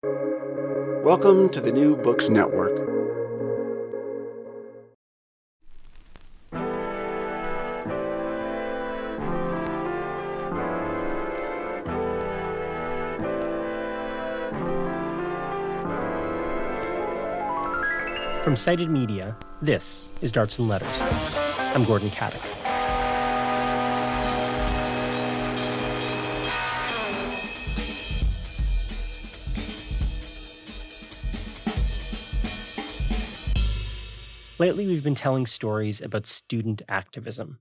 Welcome to the New Books Network. From Cited Media, this is Darts and Letters. I'm Gordon Katic. Lately, we've been telling stories about student activism.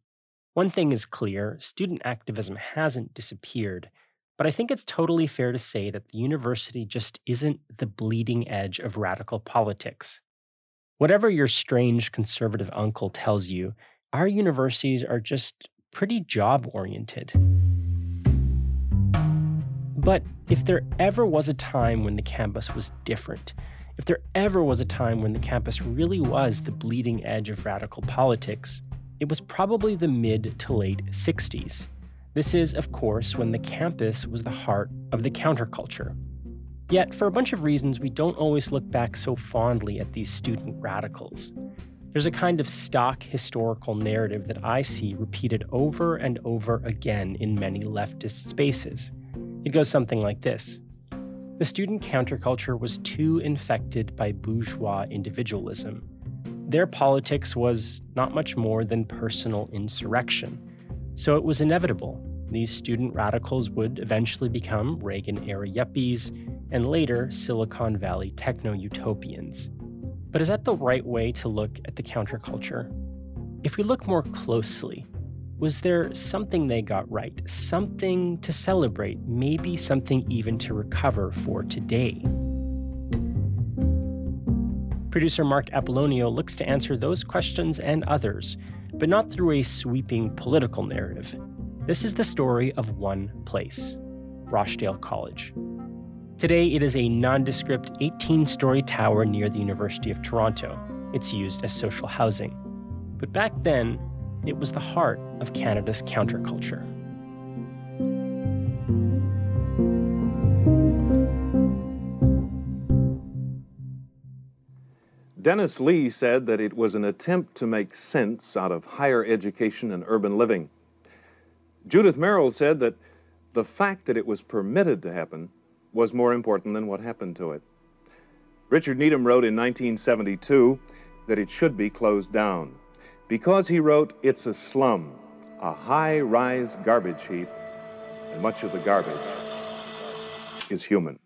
One thing is clear student activism hasn't disappeared, but I think it's totally fair to say that the university just isn't the bleeding edge of radical politics. Whatever your strange conservative uncle tells you, our universities are just pretty job oriented. But if there ever was a time when the campus was different, if there ever was a time when the campus really was the bleeding edge of radical politics, it was probably the mid to late 60s. This is, of course, when the campus was the heart of the counterculture. Yet, for a bunch of reasons, we don't always look back so fondly at these student radicals. There's a kind of stock historical narrative that I see repeated over and over again in many leftist spaces. It goes something like this The student counterculture was too infected by bourgeois individualism. Their politics was not much more than personal insurrection. So it was inevitable. These student radicals would eventually become Reagan era yuppies and later Silicon Valley techno utopians. But is that the right way to look at the counterculture? If we look more closely, was there something they got right? Something to celebrate? Maybe something even to recover for today? Producer Marc Apollonio looks to answer those questions and others, but not through a sweeping political narrative. This is the story of one place Rochdale College. Today, it is a nondescript 18 story tower near the University of Toronto. It's used as social housing. But back then, it was the heart of Canada's counterculture. Dennis Lee said that it was an attempt to make sense out of higher education and urban living. Judith Merril said that the fact that it was permitted to happen was more important than what happened to it. Richard Needham wrote in 1972 that it should be closed down because he wrote, It's a slum, a high rise garbage heap, and much of the garbage is human.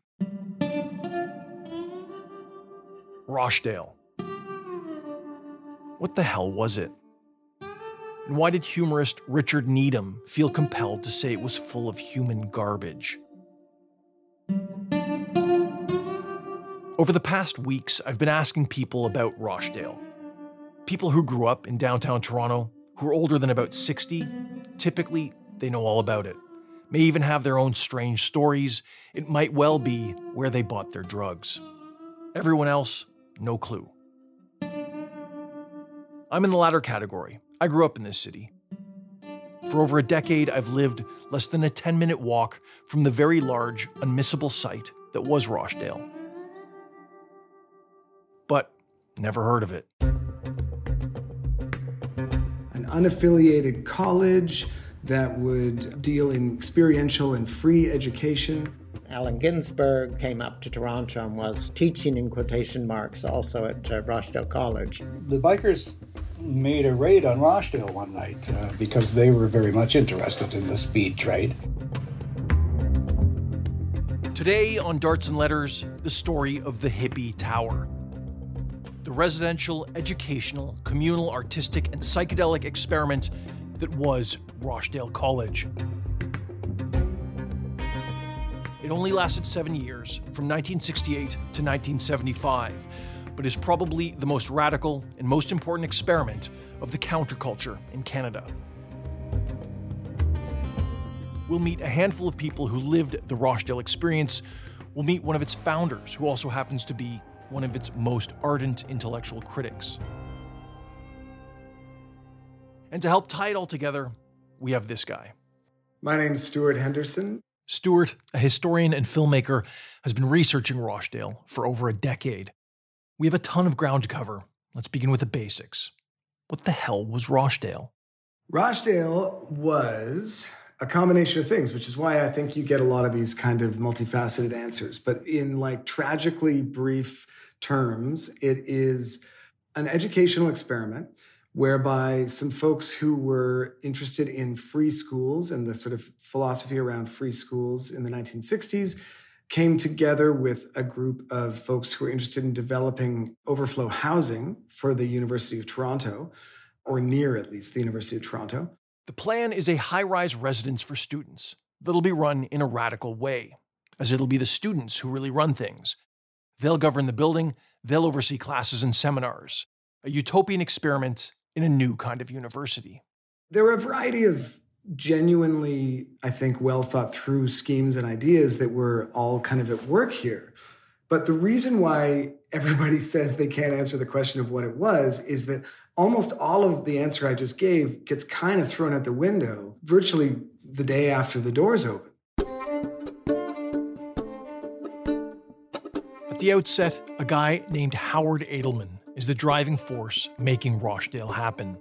Rochdale. What the hell was it? And why did humorist Richard Needham feel compelled to say it was full of human garbage? Over the past weeks, I've been asking people about Rochdale. People who grew up in downtown Toronto, who are older than about 60, typically they know all about it. May even have their own strange stories. It might well be where they bought their drugs. Everyone else, no clue. I'm in the latter category. I grew up in this city. For over a decade, I've lived less than a 10 minute walk from the very large, unmissable site that was Rochdale but never heard of it. An unaffiliated college that would deal in experiential and free education. Allen Ginsberg came up to Toronto and was teaching in quotation marks also at uh, Rochdale College. The bikers made a raid on Rochdale one night uh, because they were very much interested in the speed trade. Today on Darts and Letters, the story of the Hippie Tower the residential, educational, communal, artistic, and psychedelic experiment that was Rochdale College. It only lasted seven years, from 1968 to 1975, but is probably the most radical and most important experiment of the counterculture in Canada. We'll meet a handful of people who lived the Rochdale experience. We'll meet one of its founders, who also happens to be one of its most ardent intellectual critics. And to help tie it all together, we have this guy. My name is Stuart Henderson. Stuart, a historian and filmmaker, has been researching Rochdale for over a decade. We have a ton of ground to cover. Let's begin with the basics. What the hell was Rochdale? Rochdale was a combination of things, which is why I think you get a lot of these kind of multifaceted answers. But in like tragically brief terms, it is an educational experiment whereby some folks who were interested in free schools and the sort of philosophy around free schools in the 1960s came together with a group of folks who were interested in developing overflow housing for the University of Toronto, or near at least the University of Toronto. The plan is a high rise residence for students that'll be run in a radical way, as it'll be the students who really run things. They'll govern the building, they'll oversee classes and seminars. A utopian experiment in a new kind of university. There are a variety of genuinely, I think, well thought through schemes and ideas that were all kind of at work here. But the reason why everybody says they can't answer the question of what it was is that almost all of the answer I just gave gets kind of thrown out the window virtually the day after the doors open. At the outset, a guy named Howard Edelman is the driving force making Rochdale happen.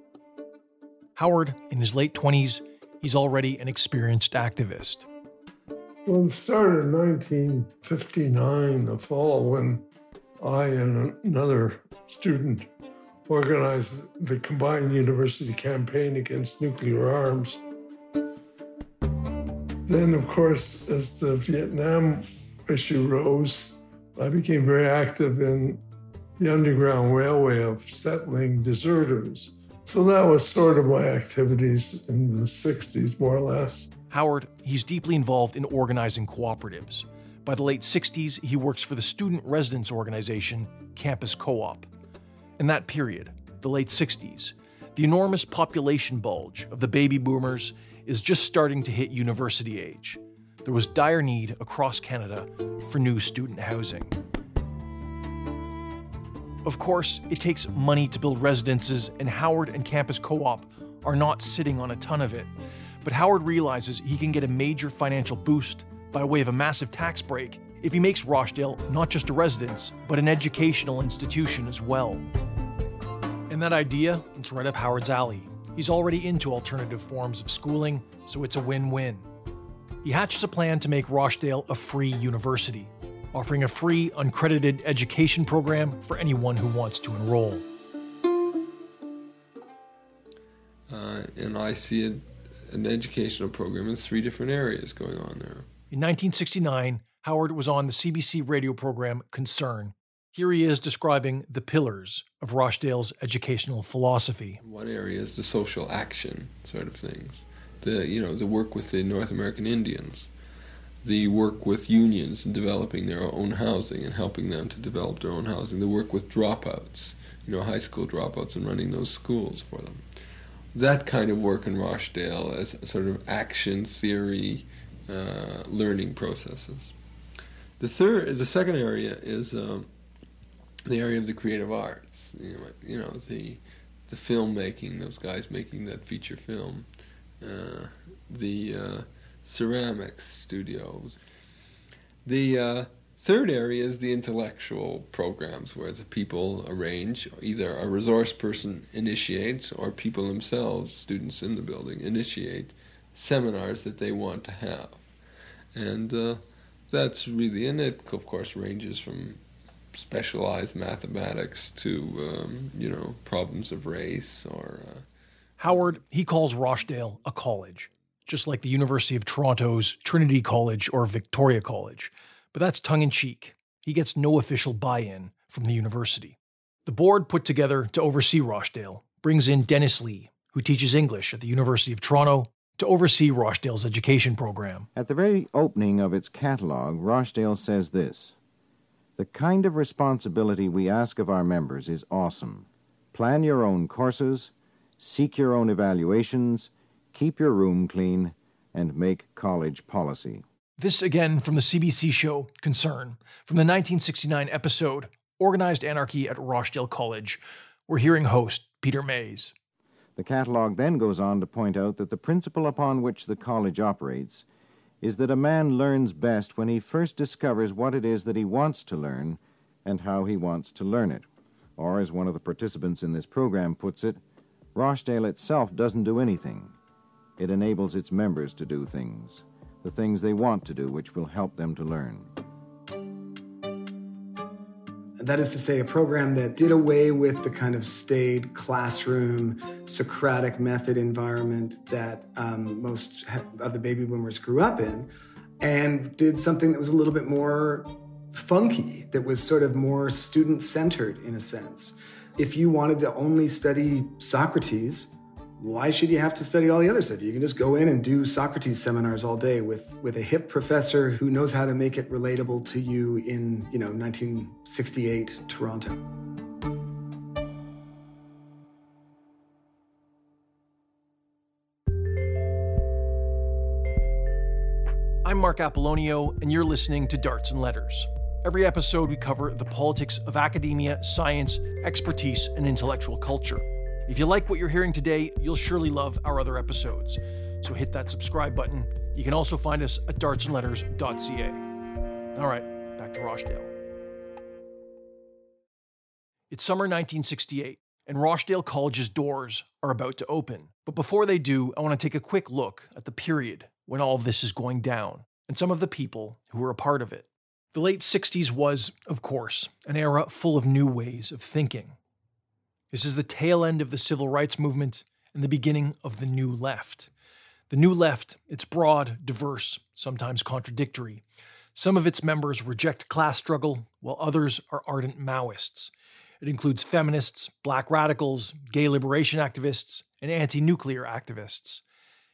Howard, in his late 20s, he's already an experienced activist. Well, it started in 1959, the fall, when I and another student organized the Combined University Campaign Against Nuclear Arms. Then, of course, as the Vietnam issue rose, I became very active in the Underground Railway of settling deserters. So that was sort of my activities in the 60s, more or less. Howard, he's deeply involved in organizing cooperatives. By the late 60s, he works for the student residence organization Campus Co op. In that period, the late 60s, the enormous population bulge of the baby boomers is just starting to hit university age. There was dire need across Canada for new student housing. Of course, it takes money to build residences, and Howard and Campus Co op are not sitting on a ton of it. But Howard realizes he can get a major financial boost by way of a massive tax break if he makes Rochdale not just a residence, but an educational institution as well. And that idea, it's right up Howard's alley. He's already into alternative forms of schooling, so it's a win win. He hatches a plan to make Rochdale a free university, offering a free, uncredited education program for anyone who wants to enroll. Uh, and I see it, an educational program in three different areas going on there. In 1969, Howard was on the CBC radio program Concern. Here he is describing the pillars of Rochdale's educational philosophy. One area is the social action sort of things. The you know the work with the North American Indians, the work with unions and developing their own housing and helping them to develop their own housing, the work with dropouts, you know, high school dropouts and running those schools for them. That kind of work in Rochdale as sort of action theory uh, learning processes. The third, the second area is um, the area of the creative arts. You know, you know the the filmmaking, those guys making that feature film, uh, the uh, ceramics studios. The uh, third area is the intellectual programs where the people arrange, either a resource person initiates or people themselves, students in the building, initiate seminars that they want to have. And uh, that's really, and it of course ranges from specialized mathematics to, um, you know, problems of race or. Uh, Howard, he calls Rochdale a college just like the University of Toronto's Trinity College or Victoria College. But that's tongue in cheek. He gets no official buy in from the university. The board put together to oversee Rochdale brings in Dennis Lee, who teaches English at the University of Toronto, to oversee Rochdale's education program. At the very opening of its catalog, Rochdale says this The kind of responsibility we ask of our members is awesome. Plan your own courses, seek your own evaluations, keep your room clean, and make college policy. This again from the CBC show Concern, from the 1969 episode Organized Anarchy at Rochdale College. We're hearing host Peter Mays. The catalog then goes on to point out that the principle upon which the college operates is that a man learns best when he first discovers what it is that he wants to learn and how he wants to learn it. Or, as one of the participants in this program puts it, Rochdale itself doesn't do anything. It enables its members to do things, the things they want to do, which will help them to learn. That is to say, a program that did away with the kind of staid classroom, Socratic method environment that um, most of the baby boomers grew up in, and did something that was a little bit more funky, that was sort of more student centered in a sense. If you wanted to only study Socrates, why should you have to study all the other stuff? You can just go in and do Socrates seminars all day with, with a hip professor who knows how to make it relatable to you in, you know, 1968 Toronto. I'm Marc Apollonio, and you're listening to Darts and Letters. Every episode, we cover the politics of academia, science, expertise, and intellectual culture. If you like what you're hearing today, you'll surely love our other episodes. So hit that subscribe button. You can also find us at dartsandletters.ca. All right, back to Rochdale. It's summer 1968, and Rochdale College's doors are about to open. But before they do, I want to take a quick look at the period when all this is going down and some of the people who were a part of it. The late 60s was, of course, an era full of new ways of thinking. This is the tail end of the civil rights movement and the beginning of the New Left. The New Left, it's broad, diverse, sometimes contradictory. Some of its members reject class struggle, while others are ardent Maoists. It includes feminists, black radicals, gay liberation activists, and anti nuclear activists.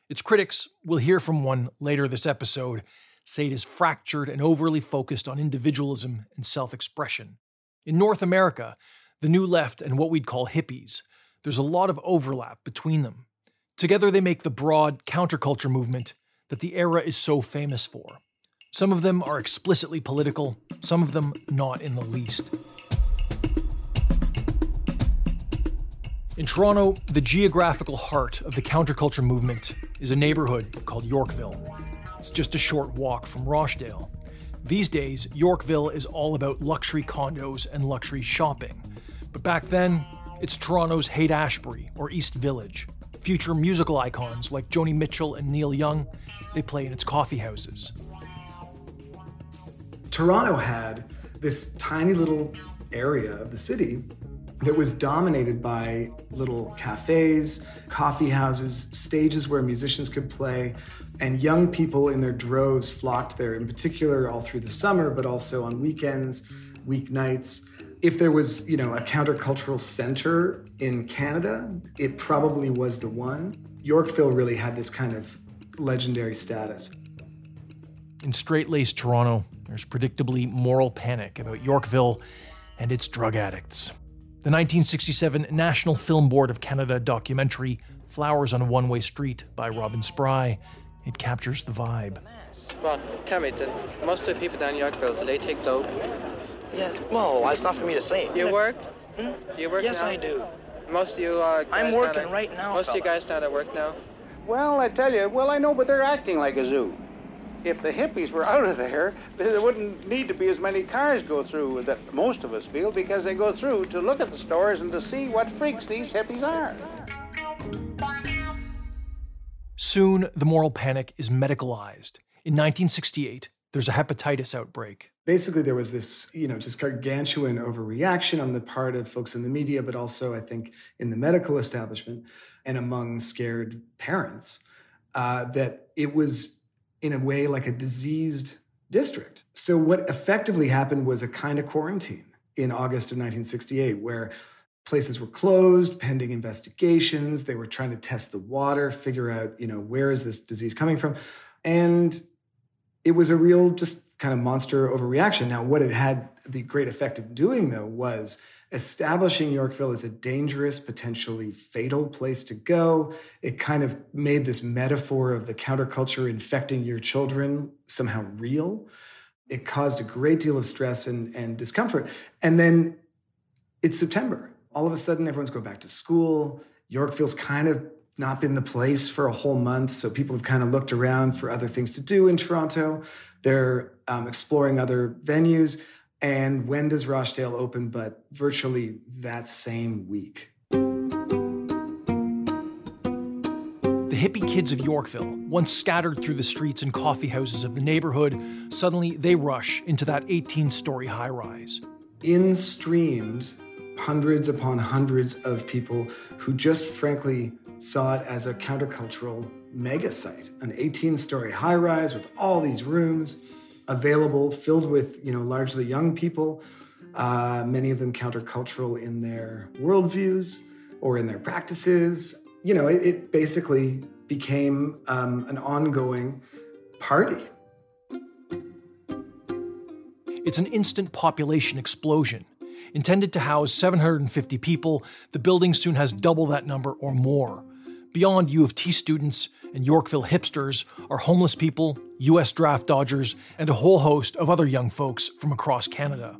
Its critics, we'll hear from one later this episode, say it is fractured and overly focused on individualism and self expression. In North America, the New Left, and what we'd call hippies. There's a lot of overlap between them. Together, they make the broad counterculture movement that the era is so famous for. Some of them are explicitly political, some of them not in the least. In Toronto, the geographical heart of the counterculture movement is a neighborhood called Yorkville. It's just a short walk from Rochdale. These days, Yorkville is all about luxury condos and luxury shopping. But back then, it's Toronto's Haight Ashbury or East Village. Future musical icons like Joni Mitchell and Neil Young, they play in its coffee houses. Toronto had this tiny little area of the city that was dominated by little cafes, coffee houses, stages where musicians could play, and young people in their droves flocked there, in particular all through the summer, but also on weekends, weeknights if there was, you know, a countercultural center in Canada, it probably was the one. Yorkville really had this kind of legendary status. In straight laced Toronto, there's predictably moral panic about Yorkville and its drug addicts. The 1967 National Film Board of Canada documentary Flowers on a One Way Street by Robin Spry, it captures the vibe. Well, tell me, most of the people down in Yorkville, do they take dope? Yes. Well, it's not for me to say. You work? Hmm? You work Yes, now? I do. Most of you uh, I'm working at- right now, Most of you fella. guys not at work now? Well, I tell you, well, I know, but they're acting like a zoo. If the hippies were out of there, there wouldn't need to be as many cars go through that most of us feel because they go through to look at the stores and to see what freaks these hippies are. Soon, the moral panic is medicalized. In 1968, there's a hepatitis outbreak. Basically, there was this, you know, just gargantuan overreaction on the part of folks in the media, but also, I think, in the medical establishment and among scared parents, uh, that it was, in a way, like a diseased district. So, what effectively happened was a kind of quarantine in August of 1968, where places were closed pending investigations. They were trying to test the water, figure out, you know, where is this disease coming from? And it was a real just kind of monster overreaction. Now, what it had the great effect of doing, though, was establishing Yorkville as a dangerous, potentially fatal place to go. It kind of made this metaphor of the counterculture infecting your children somehow real. It caused a great deal of stress and, and discomfort. And then it's September. All of a sudden, everyone's going back to school. Yorkville's kind of not been the place for a whole month. So people have kind of looked around for other things to do in Toronto. They're um, exploring other venues. And when does Rochdale open? But virtually that same week. The hippie kids of Yorkville, once scattered through the streets and coffee houses of the neighborhood, suddenly they rush into that 18 story high rise. In streamed hundreds upon hundreds of people who just frankly saw it as a countercultural mega site, an 18 story high rise with all these rooms available, filled with you know largely young people, uh, many of them countercultural in their worldviews or in their practices. You know, it, it basically became um, an ongoing party. It's an instant population explosion. Intended to house 750 people, the building soon has double that number or more. Beyond U of T students and Yorkville hipsters are homeless people, US draft dodgers, and a whole host of other young folks from across Canada.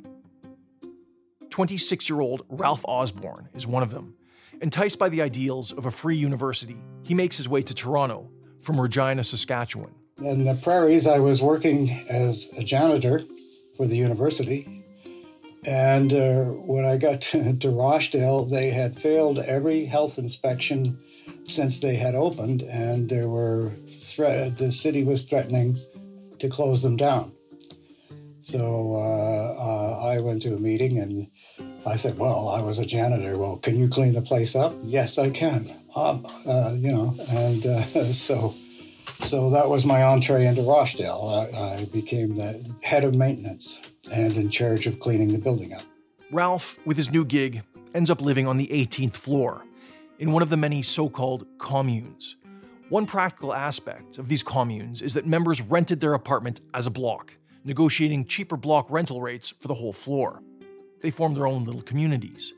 26 year old Ralph Osborne is one of them. Enticed by the ideals of a free university, he makes his way to Toronto from Regina, Saskatchewan. In the prairies, I was working as a janitor for the university. And uh, when I got to, to Rochdale, they had failed every health inspection since they had opened, and there were thre- the city was threatening to close them down. So uh, uh, I went to a meeting and I said, "Well, I was a janitor. Well, can you clean the place up?" Yes, I can. Um, uh, you know, and uh, so so that was my entree into Rochdale. I, I became the head of maintenance and in charge of cleaning the building up. Ralph, with his new gig, ends up living on the 18th floor in one of the many so called communes. One practical aspect of these communes is that members rented their apartment as a block, negotiating cheaper block rental rates for the whole floor. They formed their own little communities.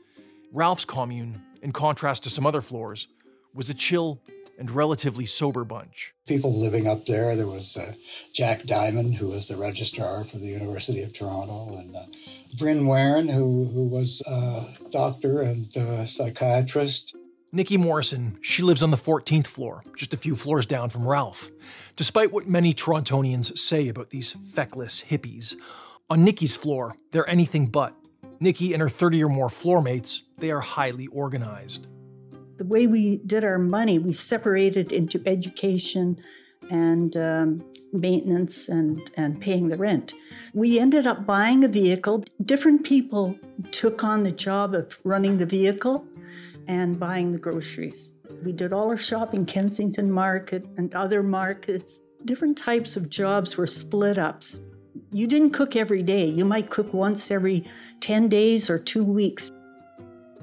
Ralph's commune, in contrast to some other floors, was a chill and relatively sober bunch. People living up there, there was uh, Jack Diamond, who was the registrar for the University of Toronto, and uh, Bryn Warren, who, who was a doctor and a psychiatrist. Nikki Morrison, she lives on the 14th floor, just a few floors down from Ralph. Despite what many Torontonians say about these feckless hippies, on Nikki's floor, they're anything but. Nikki and her 30 or more floor mates, they are highly organized. The way we did our money, we separated into education and um, maintenance and, and paying the rent. We ended up buying a vehicle. Different people took on the job of running the vehicle and buying the groceries. We did all our shopping, Kensington Market and other markets. Different types of jobs were split ups. You didn't cook every day. You might cook once every 10 days or two weeks.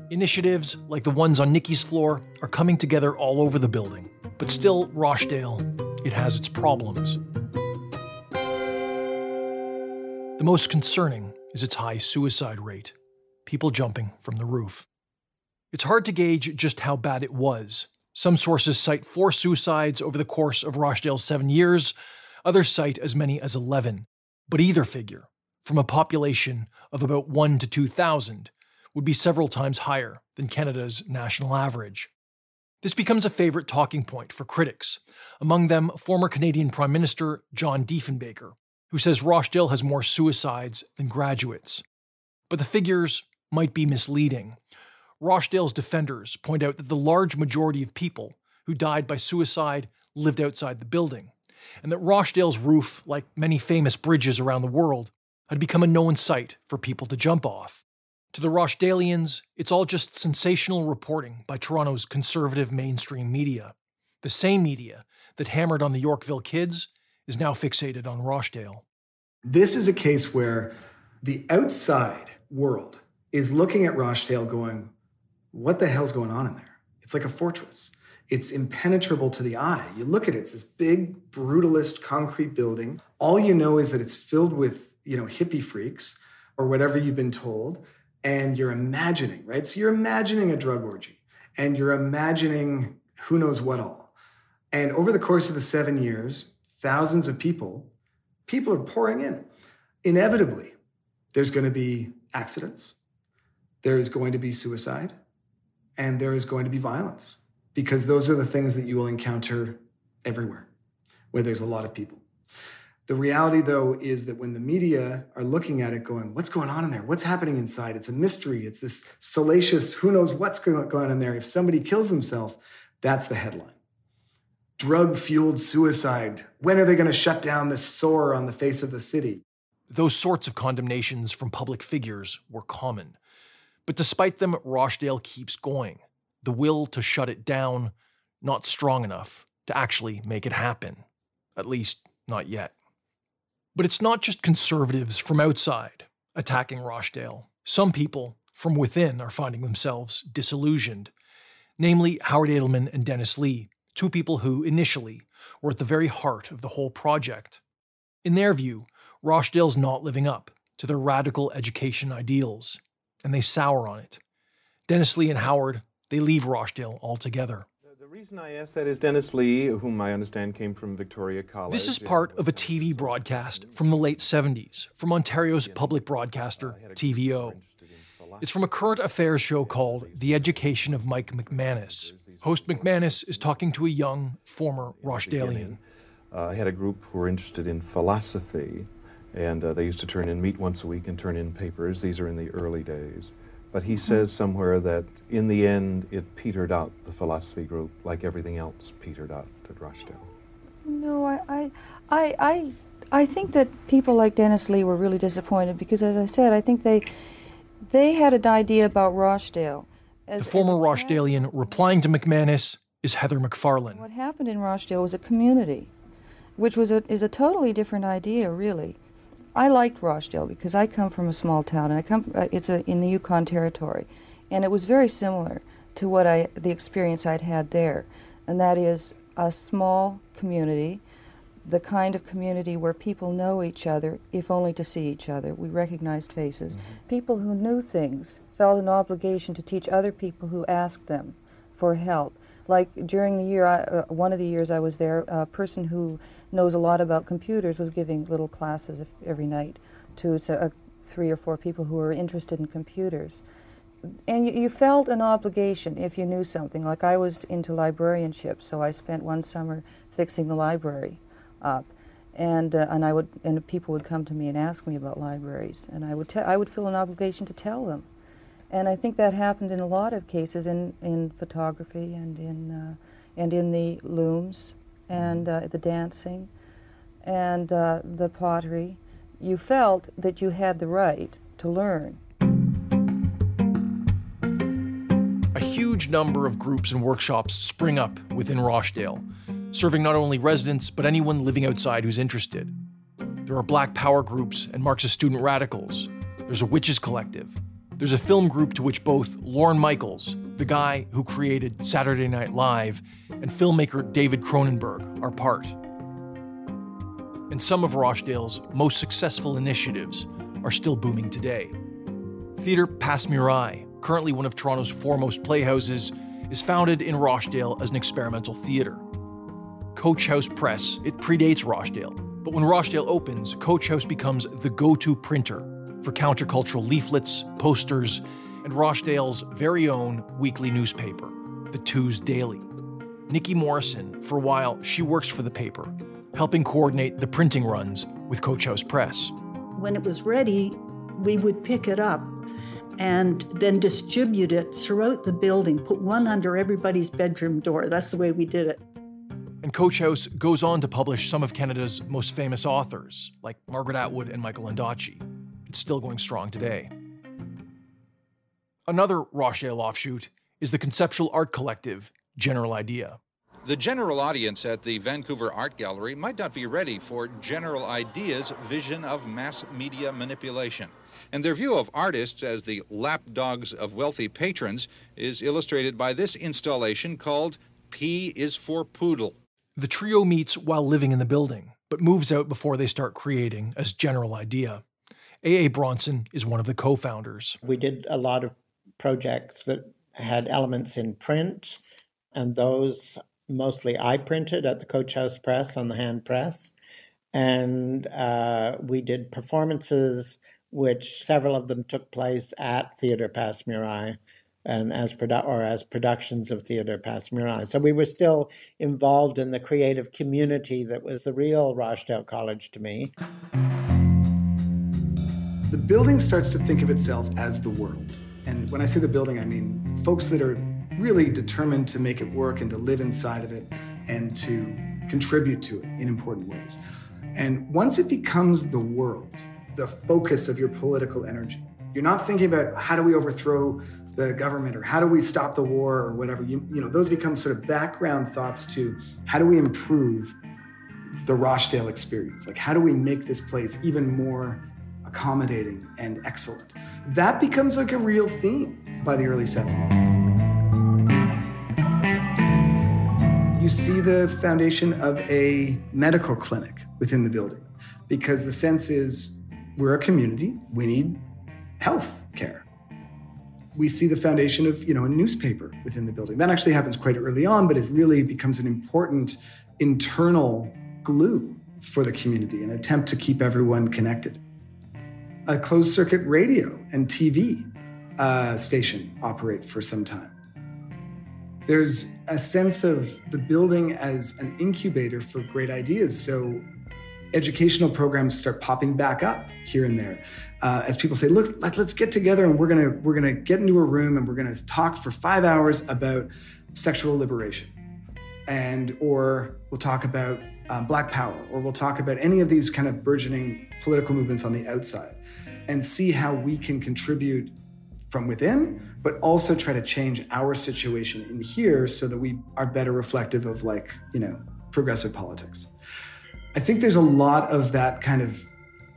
Initiatives like the ones on Nikki's floor are coming together all over the building. But still, Rochdale, it has its problems. The most concerning is its high suicide rate people jumping from the roof. It's hard to gauge just how bad it was. Some sources cite four suicides over the course of Rochdale's seven years, others cite as many as 11. But either figure, from a population of about 1 to 2,000, would be several times higher than Canada's national average. This becomes a favorite talking point for critics, among them former Canadian Prime Minister John Diefenbaker, who says Rochdale has more suicides than graduates. But the figures might be misleading. Rochdale's defenders point out that the large majority of people who died by suicide lived outside the building, and that Rochdale's roof, like many famous bridges around the world, had become a known sight for people to jump off. To the Rochdalians, it's all just sensational reporting by Toronto's conservative mainstream media. The same media that hammered on the Yorkville kids is now fixated on Rochdale. This is a case where the outside world is looking at Rochdale going, what the hell's going on in there? It's like a fortress. It's impenetrable to the eye. You look at it, it's this big, brutalist concrete building. All you know is that it's filled with, you know, hippie freaks or whatever you've been told. And you're imagining, right? So you're imagining a drug orgy and you're imagining who knows what all. And over the course of the seven years, thousands of people, people are pouring in. Inevitably, there's going to be accidents, there's going to be suicide, and there is going to be violence because those are the things that you will encounter everywhere where there's a lot of people. The reality, though, is that when the media are looking at it, going, What's going on in there? What's happening inside? It's a mystery. It's this salacious, who knows what's going on in there. If somebody kills himself, that's the headline. Drug fueled suicide. When are they going to shut down this sore on the face of the city? Those sorts of condemnations from public figures were common. But despite them, Rochdale keeps going. The will to shut it down, not strong enough to actually make it happen. At least, not yet. But it's not just conservatives from outside attacking Rochdale. Some people from within are finding themselves disillusioned, namely Howard Edelman and Dennis Lee, two people who, initially, were at the very heart of the whole project. In their view, Rochdale's not living up to their radical education ideals, and they sour on it. Dennis Lee and Howard, they leave Rochdale altogether. The reason I ask that is Dennis Lee, whom I understand came from Victoria College. This is part of a TV broadcast from the late 70s from Ontario's public broadcaster, TVO. It's from a current affairs show called The Education of Mike McManus. Host McManus is talking to a young, former Rochdalian. Uh, I had a group who were interested in philosophy, and uh, they used to turn in, meet once a week and turn in papers. These are in the early days. But he mm-hmm. says somewhere that in the end it petered out, the philosophy group, like everything else petered out at Rochdale. No, I, I, I, I, I think that people like Dennis Lee were really disappointed because, as I said, I think they, they had an idea about Rochdale. As, the former Rochdalian replying to McManus is Heather McFarlane. What happened in Rochdale was a community, which was a, is a totally different idea, really. I liked Rochdale because I come from a small town, and I come. From, uh, it's a, in the Yukon Territory, and it was very similar to what I the experience I'd had there, and that is a small community, the kind of community where people know each other, if only to see each other. We recognized faces. Mm-hmm. People who knew things felt an obligation to teach other people who asked them for help. Like during the year, I, uh, one of the years I was there, a person who knows a lot about computers was giving little classes every night to a, three or four people who were interested in computers. And you, you, felt an obligation if you knew something. Like I was into librarianship, so I spent one summer fixing the library up. And, uh, and I would and people would come to me and ask me about libraries, and I would te- I would feel an obligation to tell them, and I think that happened in a lot of cases in, in photography and in uh, and in the looms and uh, the dancing and uh, the pottery, you felt that you had the right to learn. A huge number of groups and workshops spring up within Rochdale, serving not only residents but anyone living outside who's interested. There are black power groups and Marxist student radicals. There's a witches collective. There's a film group to which both Lorne Michaels, the guy who created Saturday Night Live, and filmmaker David Cronenberg are part. And some of Rochdale's most successful initiatives are still booming today. Theatre Passe Muraille, currently one of Toronto's foremost playhouses, is founded in Rochdale as an experimental theatre. Coach House Press, it predates Rochdale, but when Rochdale opens, Coach House becomes the go to printer for countercultural leaflets, posters, and Rochdale's very own weekly newspaper, the Tews Daily. Nikki Morrison, for a while, she works for the paper, helping coordinate the printing runs with Coach House Press. When it was ready, we would pick it up and then distribute it throughout the building, put one under everybody's bedroom door. That's the way we did it. And Coach House goes on to publish some of Canada's most famous authors, like Margaret Atwood and Michael Ondaatje. It's still going strong today. Another Rochdale offshoot is the conceptual art collective General Idea. The general audience at the Vancouver Art Gallery might not be ready for General Idea's vision of mass media manipulation. And their view of artists as the lapdogs of wealthy patrons is illustrated by this installation called P is for Poodle. The trio meets while living in the building, but moves out before they start creating as General Idea. A.A. Bronson is one of the co founders. We did a lot of projects that had elements in print, and those mostly I printed at the Coach House Press on the hand press. And uh, we did performances, which several of them took place at Theatre Passe Muraille, and as produ- or as productions of Theatre Passe Muraille. So we were still involved in the creative community that was the real Rochdale College to me. The building starts to think of itself as the world. And when I say the building, I mean folks that are really determined to make it work and to live inside of it and to contribute to it in important ways. And once it becomes the world, the focus of your political energy, you're not thinking about how do we overthrow the government or how do we stop the war or whatever. You, you know, those become sort of background thoughts to how do we improve the Rochdale experience? Like, how do we make this place even more accommodating and excellent? That becomes like a real theme by the early 70s. You see the foundation of a medical clinic within the building because the sense is we're a community, we need health care. We see the foundation of, you know, a newspaper within the building. That actually happens quite early on, but it really becomes an important internal glue for the community, an attempt to keep everyone connected. A closed circuit radio and TV uh, station operate for some time. There's a sense of the building as an incubator for great ideas. So educational programs start popping back up here and there uh, as people say look let, us get together and we're gonna we're gonna get into a room and we're gonna talk for five hours about sexual liberation and or we'll talk about um, black power or we'll talk about any of these kind of burgeoning political movements on the outside and see how we can contribute from within but also try to change our situation in here so that we are better reflective of like you know progressive politics I think there's a lot of that kind of,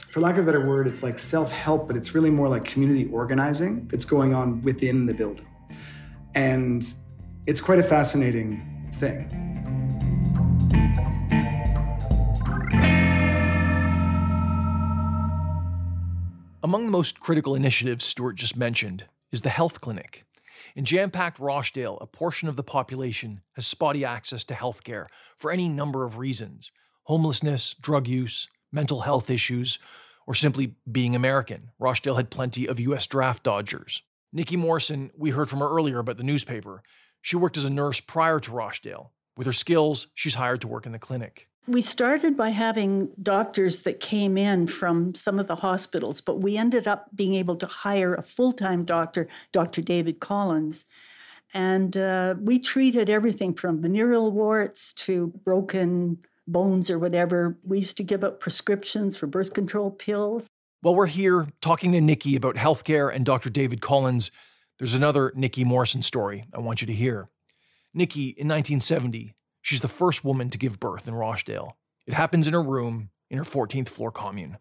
for lack of a better word, it's like self help, but it's really more like community organizing that's going on within the building. And it's quite a fascinating thing. Among the most critical initiatives Stuart just mentioned is the health clinic. In jam packed Rochdale, a portion of the population has spotty access to health care for any number of reasons, homelessness, drug use, mental health issues, or simply being American. Rochdale had plenty of U.S. draft dodgers. Nikki Morrison, we heard from her earlier about the newspaper. She worked as a nurse prior to Rochdale. With her skills, she's hired to work in the clinic. We started by having doctors that came in from some of the hospitals, but we ended up being able to hire a full time doctor, Dr. David Collins. And uh, we treated everything from venereal warts to broken bones or whatever. We used to give out prescriptions for birth control pills. While we're here talking to Nikki about healthcare and Dr. David Collins, there's another Nikki Morrison story I want you to hear. Nikki, in 1970, she's the first woman to give birth in Rochdale. It happens in her room in her 14th floor commune.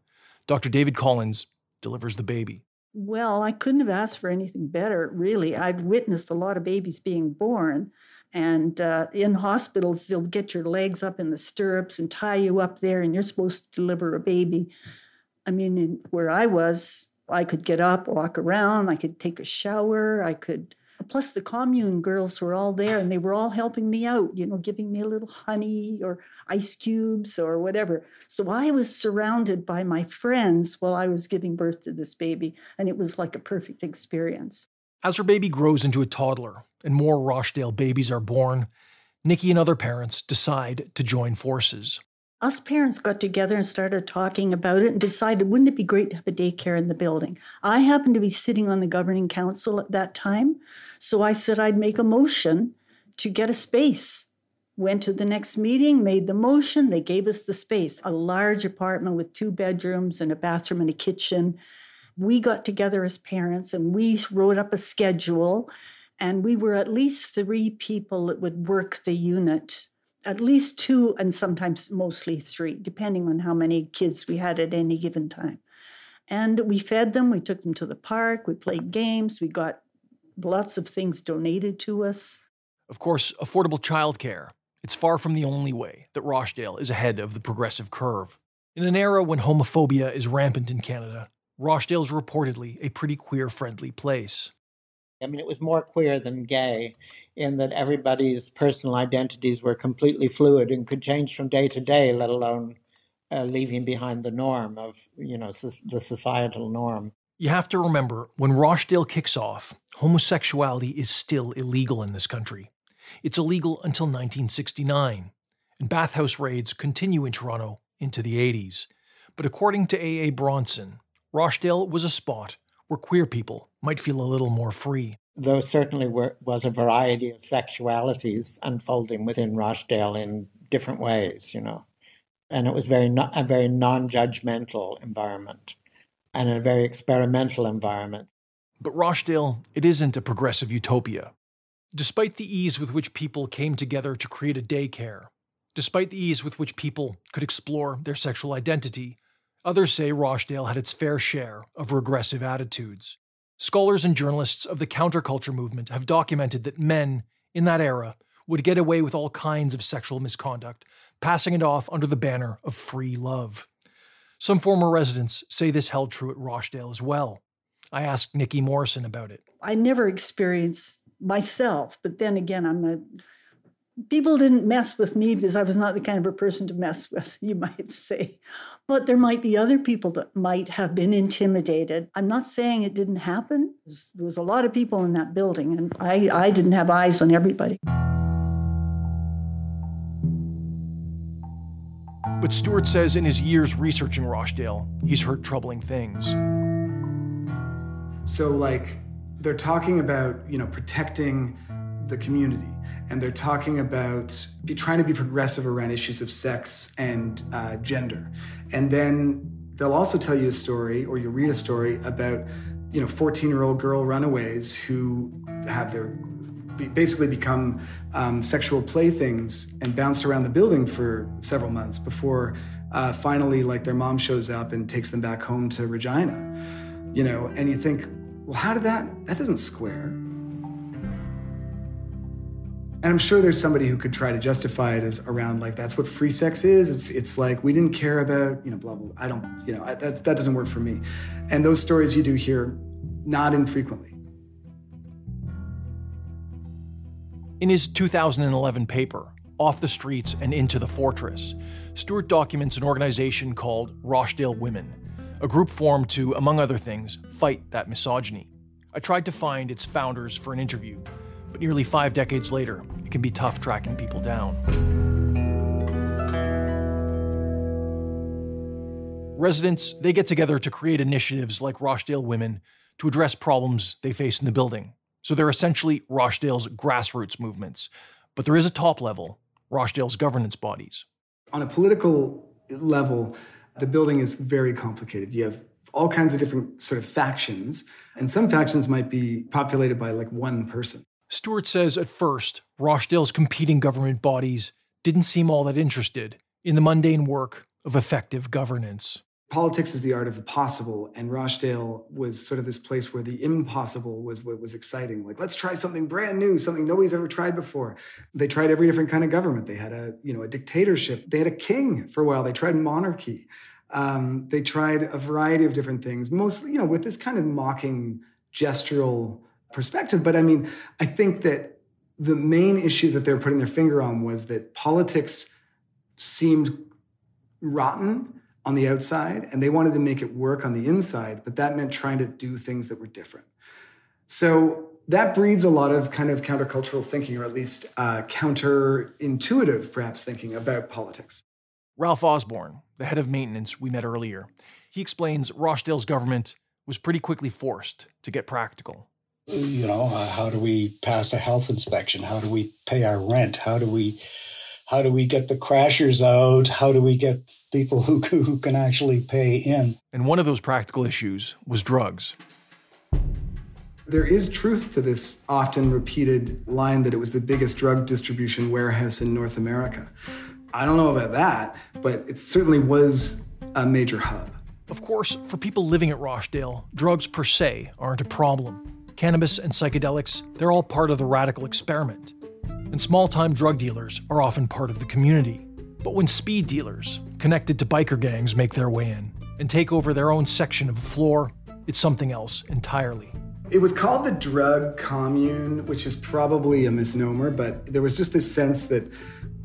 Dr. David Collins delivers the baby. Well, I couldn't have asked for anything better, really. I've witnessed a lot of babies being born. And uh, in hospitals, they'll get your legs up in the stirrups and tie you up there, and you're supposed to deliver a baby. I mean, where I was, I could get up, walk around, I could take a shower, I could. Plus, the commune girls were all there and they were all helping me out, you know, giving me a little honey or ice cubes or whatever. So I was surrounded by my friends while I was giving birth to this baby, and it was like a perfect experience. As her baby grows into a toddler and more Rochdale babies are born, Nikki and other parents decide to join forces. Us parents got together and started talking about it and decided, wouldn't it be great to have a daycare in the building? I happened to be sitting on the governing council at that time, so I said I'd make a motion to get a space. Went to the next meeting, made the motion, they gave us the space a large apartment with two bedrooms and a bathroom and a kitchen we got together as parents and we wrote up a schedule and we were at least three people that would work the unit at least two and sometimes mostly three depending on how many kids we had at any given time. And we fed them we took them to the park we played games we got lots of things donated to us. Of course affordable childcare. It's far from the only way that rochdale is ahead of the progressive curve. In an era when homophobia is rampant in canada Rochdale's reportedly a pretty queer friendly place. I mean, it was more queer than gay in that everybody's personal identities were completely fluid and could change from day to day, let alone uh, leaving behind the norm of, you know, the societal norm. You have to remember when Rochdale kicks off, homosexuality is still illegal in this country. It's illegal until 1969, and bathhouse raids continue in Toronto into the 80s. But according to A.A. Bronson, Rochdale was a spot where queer people might feel a little more free. There certainly were, was a variety of sexualities unfolding within Rochdale in different ways, you know. And it was very no, a very non-judgmental environment and a very experimental environment. But Rochdale, it isn't a progressive utopia. Despite the ease with which people came together to create a daycare, despite the ease with which people could explore their sexual identity, others say Rochdale had its fair share of regressive attitudes. Scholars and journalists of the counterculture movement have documented that men in that era would get away with all kinds of sexual misconduct, passing it off under the banner of free love. Some former residents say this held true at Rochdale as well. I asked Nikki Morrison about it. I never experienced myself, but then again, I'm a people didn't mess with me because I was not the kind of a person to mess with, you might say. But there might be other people that might have been intimidated. I'm not saying it didn't happen. There was a lot of people in that building, and I, I didn't have eyes on everybody. But Stuart says in his years researching Rochdale, he's heard troubling things. So, like, they're talking about, you know, protecting the community, and they're talking about be, trying to be progressive around issues of sex and uh, gender. And then they'll also tell you a story, or you read a story about, you know, 14 year old girl runaways who have their basically become um, sexual playthings and bounced around the building for several months before uh, finally, like, their mom shows up and takes them back home to Regina. You know, and you think, well, how did that? That doesn't square. And I'm sure there's somebody who could try to justify it as around like that's what free sex is. It's it's like we didn't care about you know blah blah. I don't you know I, that that doesn't work for me. And those stories you do hear not infrequently. In his 2011 paper, Off the Streets and Into the Fortress, Stuart documents an organization called Rochdale Women, a group formed to, among other things, fight that misogyny. I tried to find its founders for an interview, but nearly five decades later, it can be tough tracking people down. Residents, they get together to create initiatives like Rochdale Women to address problems they face in the building. So they're essentially Rochdale's grassroots movements. But there is a top level, Rochdale's governance bodies. On a political level, the building is very complicated. You have all kinds of different sort of factions, and some factions might be populated by like one person. Stuart says at first, Rochdale's competing government bodies didn't seem all that interested in the mundane work of effective governance. Politics is the art of the possible and rochdale was sort of this place where the impossible was what was exciting. Like let's try something brand new something nobody's ever tried before. They tried every different kind of government. They had a you know a dictatorship. They had a king for a while. They tried monarchy. Um, they tried a variety of different things mostly you know with this kind of mocking gestural perspective but i mean i think that the main issue that they're putting their finger on was that politics seemed rotten on the outside and they wanted to make it work on the inside, but that meant trying to do things that were different. So that breeds a lot of kind of countercultural thinking, or at least uh, counterintuitive, perhaps, thinking about politics. Ralph Osborne, the head of maintenance we met earlier, he explains Rochdale's government was pretty quickly forced to get practical. You know, uh, how do we pass a health inspection? How do we pay our rent? How do we how do we get the crashers out? How do we get people who, who can actually pay in? And one of those practical issues was drugs. There is truth to this often repeated line that it was the biggest drug distribution warehouse in North America. I don't know about that, but it certainly was a major hub. Of course, for people living at Rochdale, drugs per se aren't a problem. Cannabis and psychedelics, they're all part of the radical experiment and small time drug dealers are often part of the community. But when speed dealers, connected to biker gangs, make their way in and take over their own section of a floor, it's something else entirely. It was called the drug commune, which is probably a misnomer, but there was just this sense that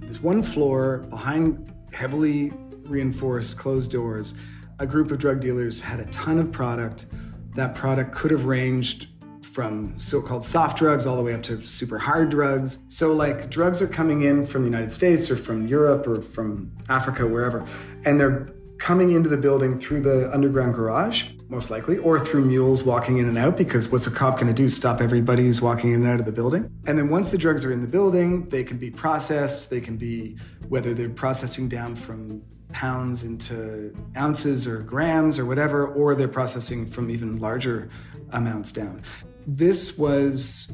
this one floor behind heavily reinforced closed doors. A group of drug dealers had a ton of product. That product could have ranged from so called soft drugs all the way up to super hard drugs. So, like, drugs are coming in from the United States or from Europe or from Africa, wherever, and they're coming into the building through the underground garage, most likely, or through mules walking in and out, because what's a cop going to do? Stop everybody who's walking in and out of the building? And then once the drugs are in the building, they can be processed. They can be, whether they're processing down from pounds into ounces or grams or whatever, or they're processing from even larger amounts down. This was,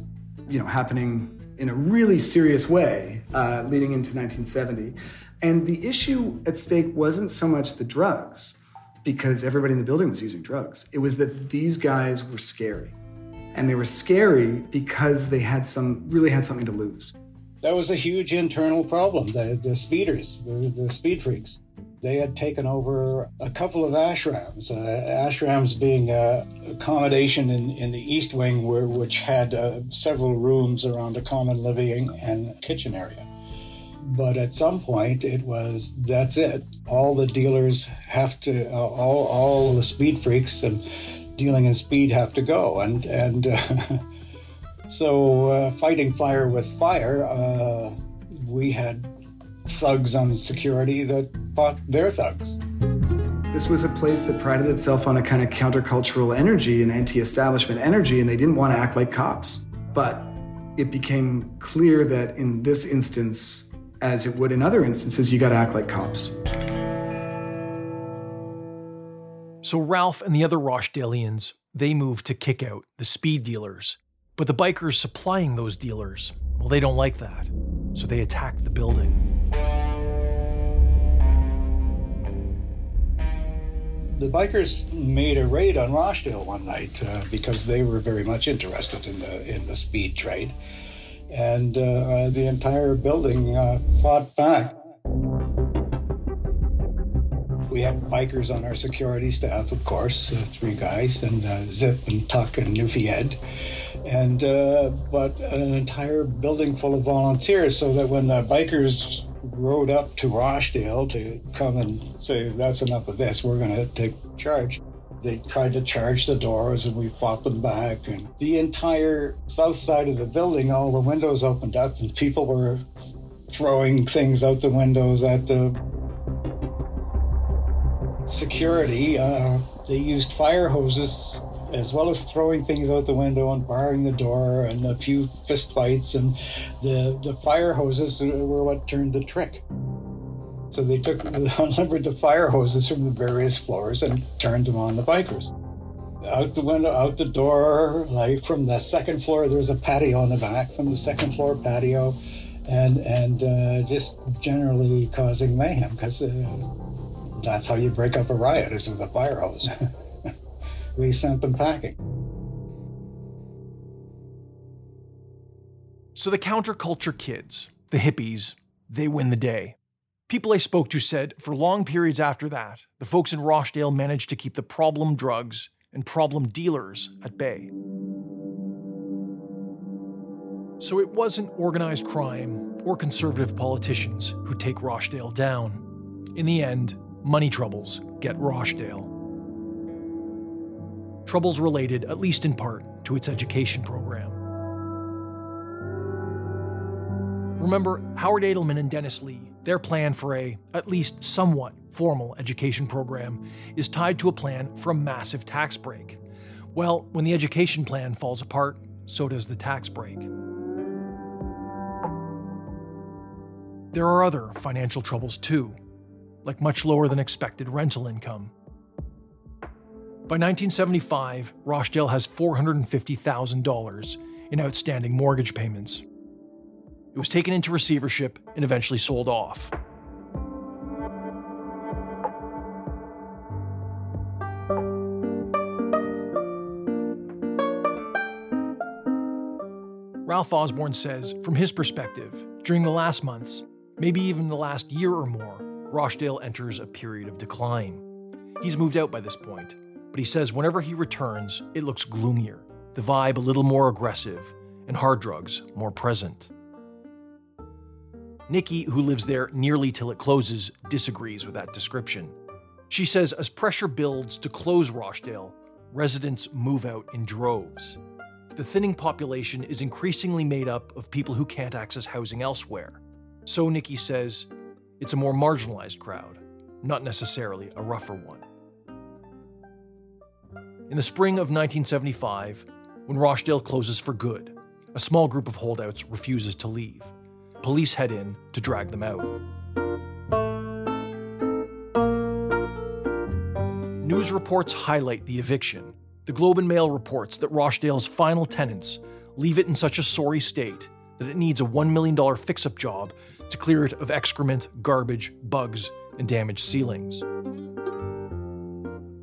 you know, happening in a really serious way uh, leading into 1970. And the issue at stake wasn't so much the drugs, because everybody in the building was using drugs. It was that these guys were scary. And they were scary because they had some really had something to lose. That was a huge internal problem. The, the speeders, the, the speed freaks. They had taken over a couple of ashrams, uh, ashrams being a accommodation in, in the East Wing, where, which had uh, several rooms around a common living and kitchen area. But at some point, it was that's it. All the dealers have to, uh, all, all the speed freaks and dealing in speed have to go. And, and uh, so, uh, fighting fire with fire, uh, we had thugs on security that fought their thugs. This was a place that prided itself on a kind of countercultural energy and anti establishment energy, and they didn't want to act like cops. But it became clear that in this instance, as it would in other instances, you got to act like cops. So Ralph and the other Rochdalians, they moved to kick out the speed dealers. But the bikers supplying those dealers, well, they don't like that. So they attack the building. The bikers made a raid on Rochdale one night uh, because they were very much interested in the in the speed trade, and uh, the entire building uh, fought back. We had bikers on our security staff, of course, uh, three guys, and uh, Zip and Tuck and Newfie Ed and uh, but an entire building full of volunteers, so that when the bikers rode up to Rochdale to come and say, "That's enough of this. We're going to take charge." They tried to charge the doors, and we fought them back. And the entire south side of the building, all the windows opened up, and people were throwing things out the windows at the security. Uh, they used fire hoses as well as throwing things out the window and barring the door and a few fist fights and the the fire hoses were what turned the trick. So they took unlimbered the fire hoses from the various floors and turned them on the bikers. Out the window, out the door, like from the second floor, there was a patio on the back. From the second floor patio, and and uh, just generally causing mayhem because uh, that's how you break up a riot is with a fire hose. we sent them packing. So the counterculture kids, the hippies, they win the day. People I spoke to said for long periods after that, the folks in Rochdale managed to keep the problem drugs and problem dealers at bay. So it wasn't organized crime or conservative politicians who take Rochdale down. In the end, money troubles get Rochdale troubles related, at least in part, to its education program. Remember, Howard Adelman and Dennis Lee, their plan for a, at least somewhat, formal education program is tied to a plan for a massive tax break. Well, when the education plan falls apart, so does the tax break. There are other financial troubles too, like much lower than expected rental income by 1975, Rochdale has $450,000 in outstanding mortgage payments. It was taken into receivership and eventually sold off. Ralph Osborne says, from his perspective, during the last months, maybe even the last year or more, Rochdale enters a period of decline. He's moved out by this point, but he says whenever he returns, it looks gloomier, the vibe a little more aggressive, and hard drugs more present. Nikki, who lives there nearly till it closes, disagrees with that description. She says as pressure builds to close Rochdale, residents move out in droves. the thinning population is increasingly made up of people who can't access housing elsewhere. So, Nikki says, it's a more marginalized crowd, not necessarily a rougher one. In the spring of 1975, when Rochdale closes for good, a small group of holdouts refuses to leave. Police head in to drag them out. News reports highlight the eviction. The Globe and Mail reports that Rochdale's final tenants leave it in such a sorry state that it needs a $1 million fix up job to clear it of excrement, garbage, bugs, and damaged ceilings.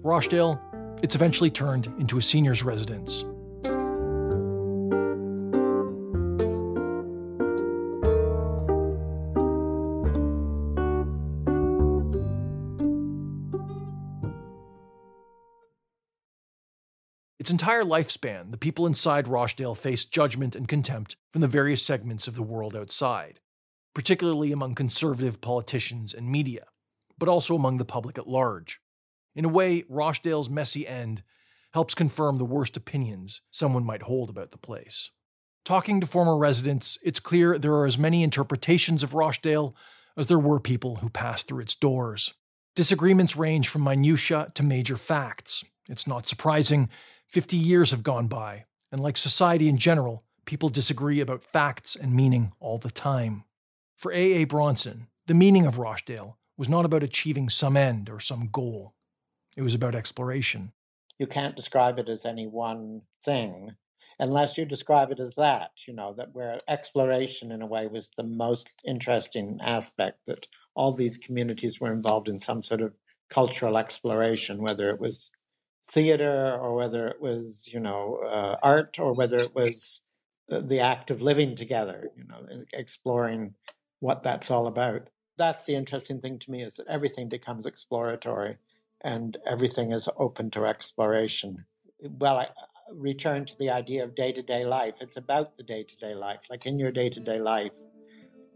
Rochdale, it's eventually turned into a senior's residence. Its entire lifespan, the people inside Rochdale faced judgment and contempt from the various segments of the world outside, particularly among conservative politicians and media, but also among the public at large. In a way, Rochdale's messy end helps confirm the worst opinions someone might hold about the place. Talking to former residents, it's clear there are as many interpretations of Rochdale as there were people who passed through its doors. Disagreements range from minutiae to major facts. It's not surprising 50 years have gone by, and like society in general, people disagree about facts and meaning all the time. For A. A. Bronson, the meaning of Rochdale was not about achieving some end or some goal. It was about exploration. You can't describe it as any one thing unless you describe it as that, you know, that where exploration in a way was the most interesting aspect, that all these communities were involved in some sort of cultural exploration, whether it was theater or whether it was you know uh, art or whether it was uh, the act of living together you know exploring what that's all about that's the interesting thing to me is that everything becomes exploratory and everything is open to exploration. Well i return to the idea of day-to-day life. It's about the day-to-day life. Like in your day-to-day life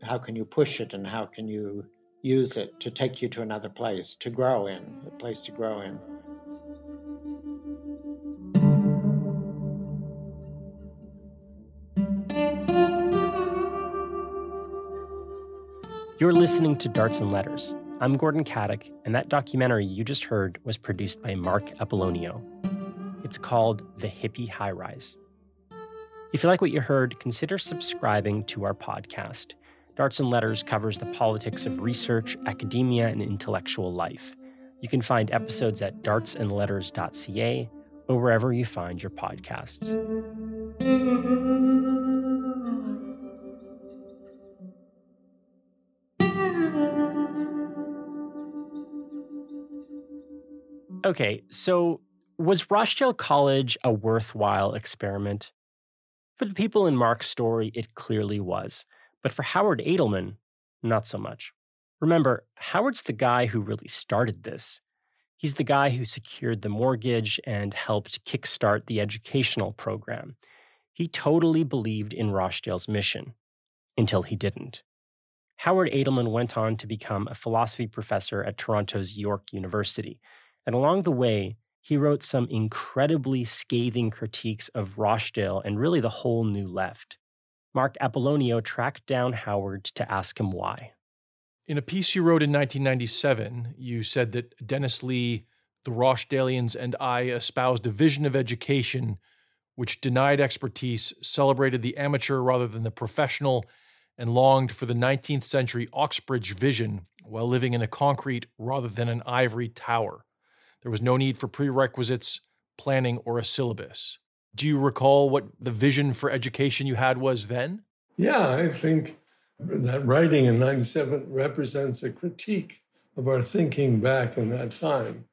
how can you push it and how can you use it to take you to another place to grow in a place to grow in? You're listening to Darts and Letters. I'm Gordon Katic, and that documentary you just heard was produced by Marc Apollonio. It's called The Hippie High Rise. If you like what you heard, consider subscribing to our podcast. Darts and Letters covers the politics of research, academia, and intellectual life. You can find episodes at dartsandletters.ca or wherever you find your podcasts. Okay, so was Rochdale College a worthwhile experiment? For the people in Marc's story, it clearly was. But for Howard Adelman, not so much. Remember, Howard's the guy who really started this. He's the guy who secured the mortgage and helped kickstart the educational program. He totally believed in Rochdale's mission until he didn't. Howard Adelman went on to become a philosophy professor at Toronto's York University, and along the way, he wrote some incredibly scathing critiques of Rochdale and really the whole New Left. Marc Apollonio tracked down Howard to ask him why. In a piece you wrote in 1997, you said that Dennis Lee, the Rochdalians, and I espoused a vision of education which denied expertise, celebrated the amateur rather than the professional, and longed for the 19th century Oxbridge vision while living in a concrete rather than an ivory tower. There was no need for prerequisites, planning, or a syllabus. Do you recall what the vision for education you had was then? Yeah, I think that writing in 97 represents a critique of our thinking back in that time.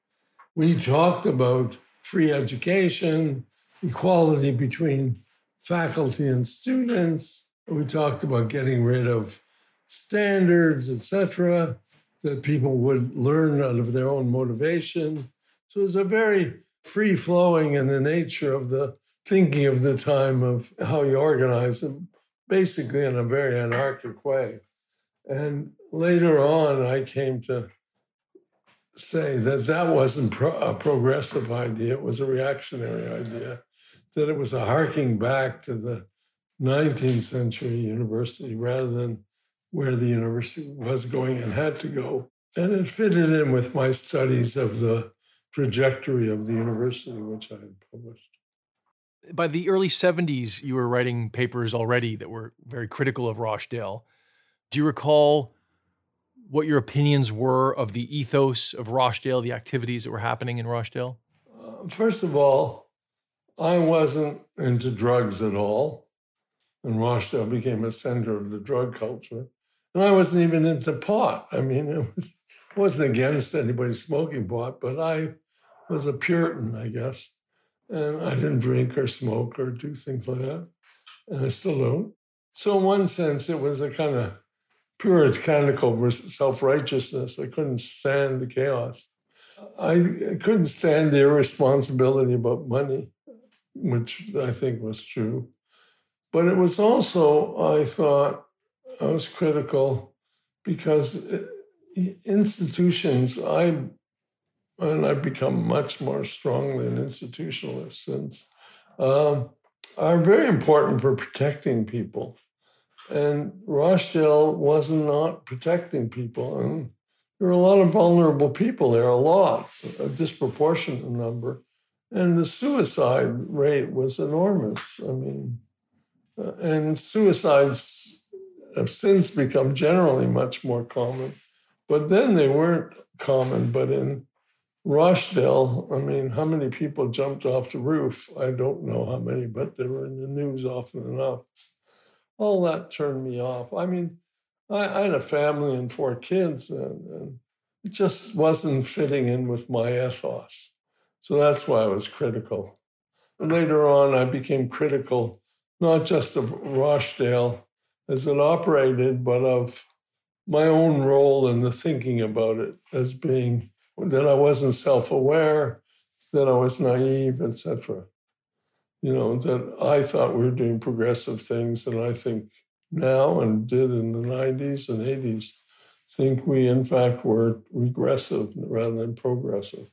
We talked about free education, equality between faculty and students. We talked about getting rid of standards, etc., that people would learn out of their own motivation. So it was a very free flowing in the nature of the thinking of the time of how you organize them, basically in a very anarchic way. And later on, I came to say that that wasn't pro- a progressive idea, it was a reactionary idea. that it was a harking back to the 19th century university rather than where the university was going and had to go. And it fitted in with my studies of the trajectory of the university, which I had published. By the early 70s, you were writing papers already that were very critical of Rochdale. Do you recall what your opinions were of the ethos of Rochdale, the activities that were happening in Rochdale? Uh, first of all, I wasn't into drugs at all. And Rochdale became a center of the drug culture. And I wasn't even into pot. I mean, it was, wasn't against anybody smoking pot, but I was a Puritan, I guess. And I didn't drink or smoke or do things like that. And I still don't. So, in one sense, it was a kind of puritanical self righteousness. I couldn't stand the chaos. I couldn't stand the irresponsibility about money, which I think was true. But it was also, I thought, I was critical because institutions, I and I've become much more strongly an institutionalist since, um, are very important for protecting people. And Rochdale was not protecting people. And there were a lot of vulnerable people there, a lot, a disproportionate number. And the suicide rate was enormous. I mean, uh, and suicides have since become generally much more common. But then they weren't common. But in Rochdale, I mean, how many people jumped off the roof? I don't know how many, but they were in the news often enough all that turned me off. I mean, I, I had a family and four kids, and, and, it just wasn't fitting in with my ethos. So that's why I was critical. And later on, I became critical not just of Rochdale as it operated, but of my own role in the thinking about it as being that I wasn't self aware, that I was naive, etc you know, that I thought we were doing progressive things, and I think now and did in the 90s and 80s think we, in fact, were regressive rather than progressive.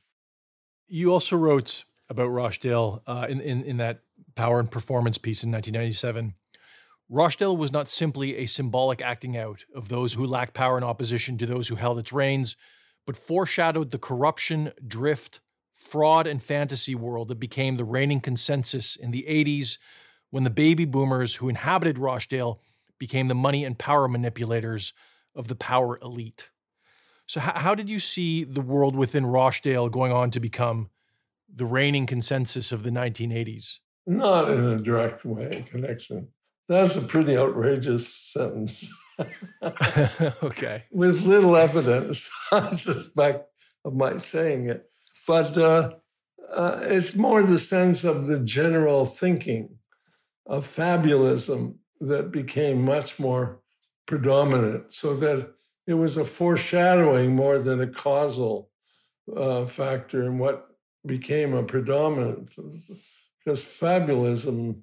You also wrote about Rochdale uh, in, in, in that Power and Performance piece in 1997. Rochdale was not simply a symbolic acting out of those who lacked power in opposition to those who held its reins, but foreshadowed the corruption, drift, fraud and fantasy world that became the reigning consensus in the 80s when the baby boomers who inhabited Rochdale became the money and power manipulators of the power elite. So, how, how did you see the world within Rochdale going on to become the reigning consensus of the 1980s? Not in a direct way, connection. That's a pretty outrageous sentence. okay. With little evidence, I suspect, of my saying it. But uh, uh, it's more the sense of the general thinking of fabulism that became much more predominant, so that it was a foreshadowing more than a causal uh, factor in what became a predominant. Because fabulism,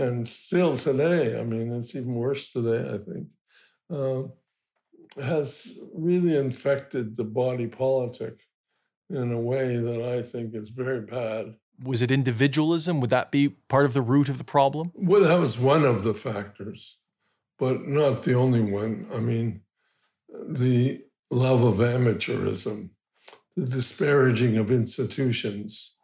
and still today, I mean, it's even worse today, I think, uh, has really infected the body politic in a way that I think is very bad. Was it individualism? Would that be part of the root of the problem? Well, that was one of the factors, but not the only one. I mean, the love of amateurism, the disparaging of institutions,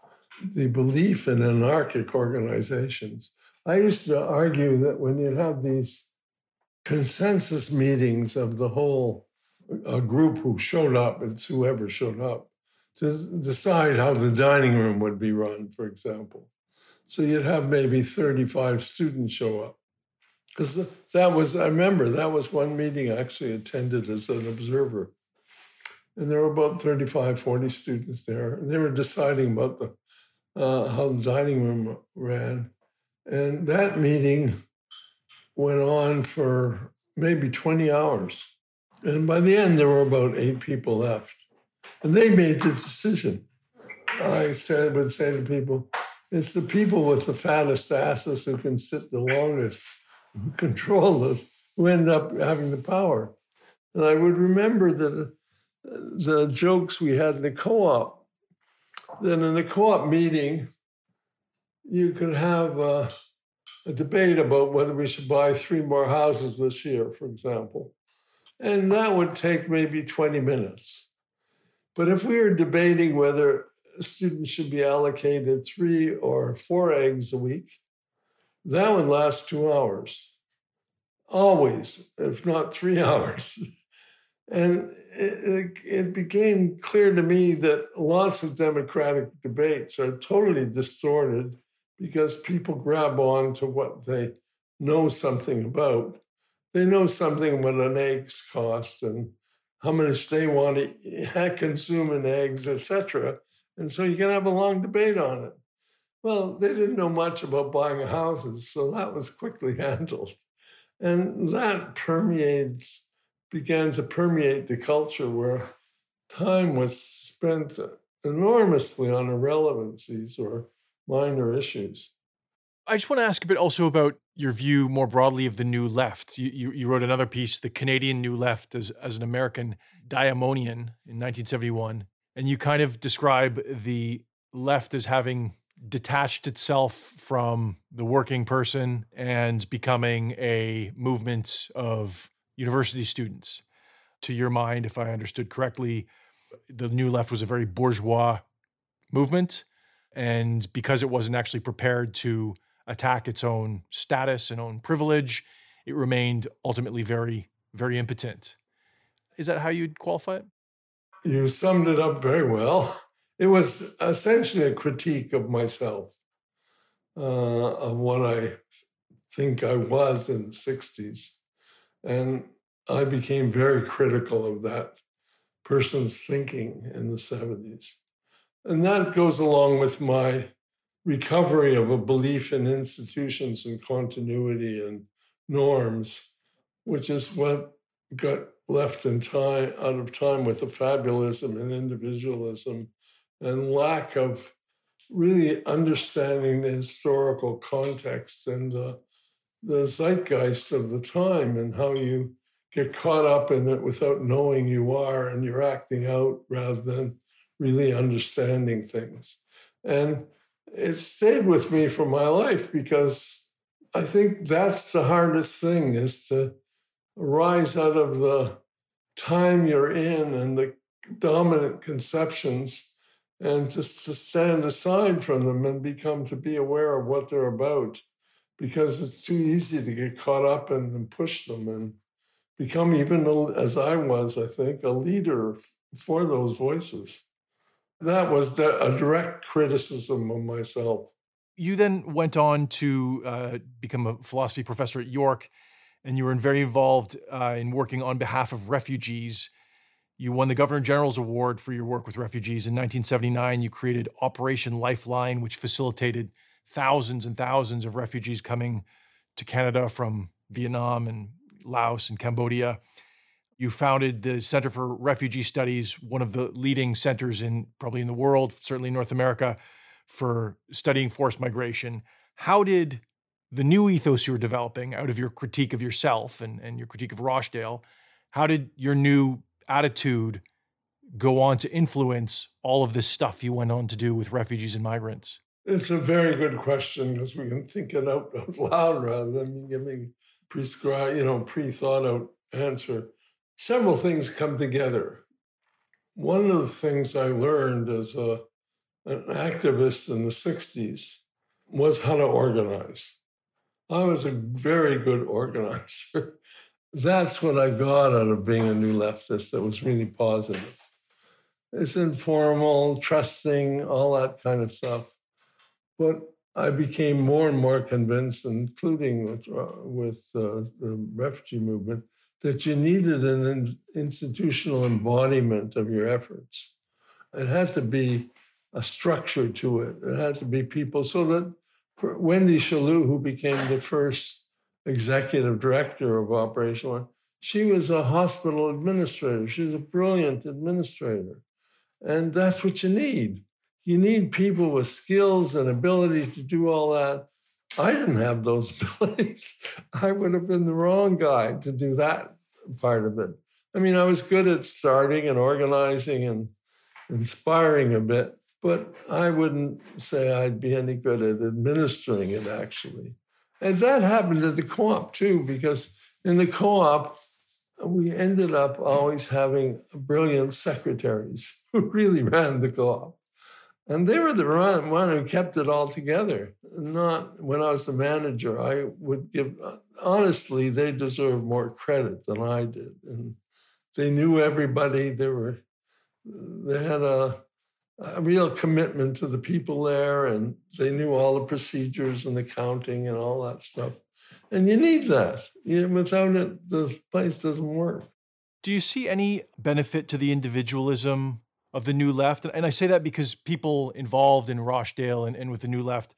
the belief in anarchic organizations. I used to argue that when you have these consensus meetings of the whole a group who showed up, it's whoever showed up, to decide how the dining room would be run, for example. So you'd have maybe 35 students show up. Because that was, I remember, that was one meeting I actually attended as an observer. And there were about 35, 40 students there. And they were deciding about the, uh, how the dining room ran. And that meeting went on for maybe 20 hours. And by the end, there were about eight people left. And they made the decision. I said, would say to people, it's the people with the fattest asses who can sit the longest, who control it, who end up having the power. And I would remember that uh, the jokes we had in the co-op. Then in the co-op meeting, you could have a, a debate about whether we should buy three more houses this year, for example. And that would take maybe 20 minutes. But if we were debating whether students should be allocated three or four eggs a week, that would last two hours. Always, if not three hours. And it, it, became clear to me that lots of democratic debates are totally distorted because people grab on to what they know something about. They know something what an eggs cost and how much they want to consume in eggs, etc. And so you can have a long debate on it. Well, they didn't know much about buying houses, so that was quickly handled. And that permeates, began to permeate the culture where time was spent enormously on irrelevancies or minor issues. I just want to ask a bit also about your view more broadly of the New Left. You, you, you, wrote another piece, The Canadian New Left, as, as an American daimonion in 1971. And you kind of describe the left as having detached itself from the working person and becoming a movement of university students. To your mind, if I understood correctly, the New Left was a very bourgeois movement and because it wasn't actually prepared to attack its own status and own privilege, it remained ultimately very, very impotent. Is that how you'd qualify it? You summed it up very well. It was essentially a critique of myself, uh, of what I think I was in the 60s. And I became very critical of that person's thinking in the 70s. And that goes along with my recovery of a belief in institutions and continuity and norms, which is what got left in time out of time with the fabulism and individualism and lack of really understanding the historical context and the, the zeitgeist of the time and how you get caught up in it without knowing you are and you're acting out rather than really understanding things. And it stayed with me for my life because I think that's the hardest thing is to rise out of the time you're in and the dominant conceptions and just to stand aside from them and become to be aware of what they're about because it's too easy to get caught up in and push them and become even as I was, I think, a leader for those voices that was a direct criticism of myself. You then went on to uh, become a philosophy professor at York, and you were very involved uh, in working on behalf of refugees. You won the Governor General's Award for your work with refugees. In 1979, you created Operation Lifeline, which facilitated thousands and thousands of refugees coming to Canada from Vietnam and Laos and Cambodia. You founded the Center for Refugee Studies, one of the leading centers in probably in the world, certainly North America, for studying forced migration. How did the new ethos you were developing out of your critique of yourself and, and your critique of Rochdale, how did your new attitude go on to influence all of this stuff you went on to do with refugees and migrants? It's a very good question because we can think it out, out loud rather than giving prescribed, you know, pre-thought out answer several things come together. One of the things I learned as a, an activist in the 60s was how to organize. I was a very good organizer. That's what I got out of being a new leftist that was really positive. It's informal, trusting, all that kind of stuff. But I became more and more convinced, including with, uh, with uh, the refugee movement, that you needed an institutional embodiment of your efforts. It had to be a structure to it. It had to be people so that Wendy Shalhoub, who became the first executive director of Operation One, she was a hospital administrator. She's a brilliant administrator. And that's what you need. You need people with skills and abilities to do all that I didn't have those abilities. I would have been the wrong guy to do that part of it. I mean, I was good at starting and organizing and inspiring a bit, but I wouldn't say I'd be any good at administering it actually. And that happened at the co op too, because in the co op, we ended up always having brilliant secretaries who really ran the co op. And they were the one who kept it all together. Not when I was the manager, I would give, honestly, they deserve more credit than I did. And they knew everybody. They were, they had a, a real commitment to the people there, and they knew all the procedures and the counting and all that stuff. And you need that. Without it, the place doesn't work. Do you see any benefit to the individualism of the New Left? And I say that because people involved in Rochdale and, and with the New Left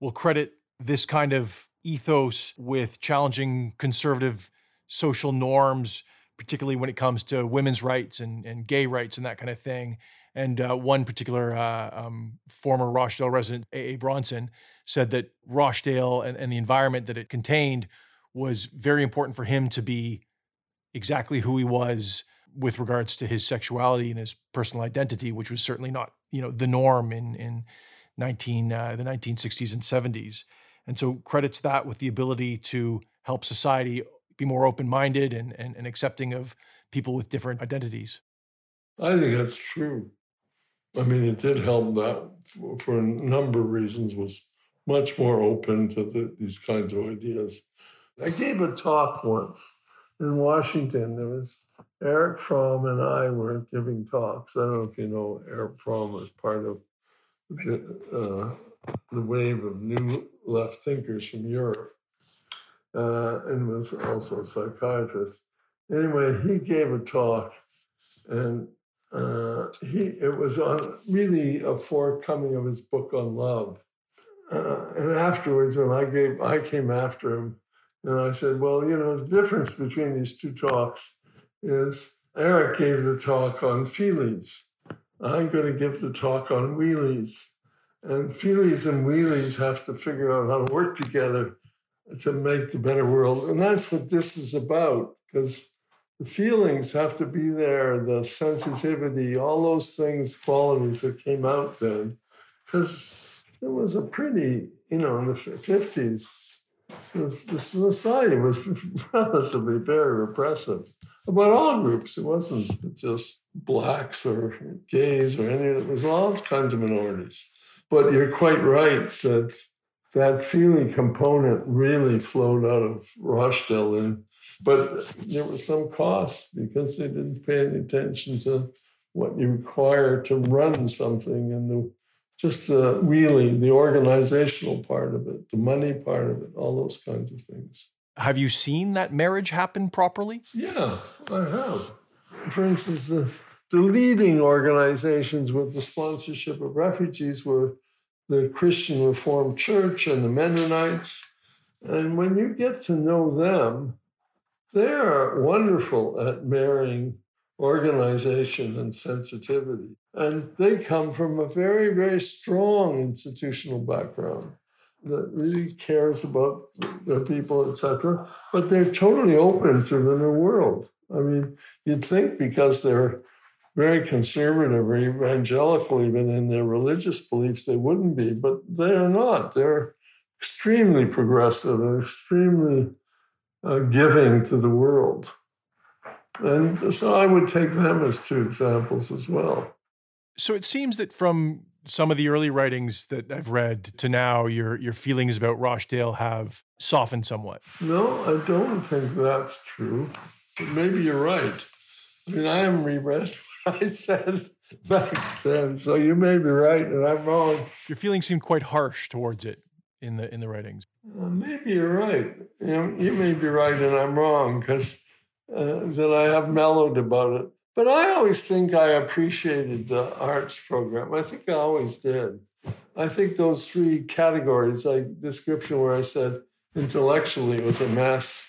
will credit this kind of ethos with challenging conservative social norms, particularly when it comes to women's rights and, and gay rights and that kind of thing. And uh, one particular uh, um, former Rochdale resident, A.A. Bronson, said that Rochdale and, and the environment that it contained was very important for him to be exactly who he was with regards to his sexuality and his personal identity, which was certainly not, you know, the norm in in 19 uh, the 1960s and 70s. And so credits that with the ability to help society be more open-minded and, and, and accepting of people with different identities. I think that's true. I mean, it did help that for, for a number of reasons was much more open to the, these kinds of ideas. I gave a talk once in Washington. There was Erich Fromm and I were giving talks. I don't know if you know Erich Fromm was part of the, uh, the wave of new left thinkers from Europe uh, and was also a psychiatrist. Anyway, he gave a talk and uh, he it was on really a forthcoming of his book on love. Uh, and afterwards, when I gave, I came after him, and I said, "Well, you know, the difference between these two talks is Erich gave the talk on feelies. I'm going to give the talk on wheelies, and feelies and wheelies have to figure out how to work together to make the better world, and that's what this is about, because." the feelings have to be there, the sensitivity, all those things, qualities that came out then. Because it was a pretty, you know, in the 50s, the society was relatively very repressive about all groups. It wasn't just blacks or gays or any, it was all kinds of minorities. But you're quite right that that feeling component really flowed out of Rochdale and but there was some cost because they didn't pay any attention to what you require to run something and the just the wheeling, the organizational part of it, the money part of it, all those kinds of things. Have you seen that marriage happen properly? Yeah, I have. For instance, the, the leading organizations with the sponsorship of refugees were the Christian Reformed Church and the Mennonites. And when you get to know them, they're wonderful at marrying organization and sensitivity. And they come from a very, very strong institutional background that really cares about their people, etc. But they're totally open to the new world. I mean, you'd think because they're very conservative or evangelical, even in their religious beliefs, they wouldn't be, but they are not. They're extremely progressive and extremely uh, giving to the world. And so I would take them as two examples as well. So it seems that from some of the early writings that I've read to now, your your feelings about Rochdale have softened somewhat. No, I don't think that's true. But maybe you're right. I mean, I haven't reread what I said back then, so you may be right and I'm wrong. Your feelings seem quite harsh towards it in the in the writings. Well, maybe you're right. You, know, you may be right and I'm wrong because uh, that I have mellowed about it. But I always think I appreciated the arts program. I think I always did. I think those three categories, like description where I said intellectually was a mess,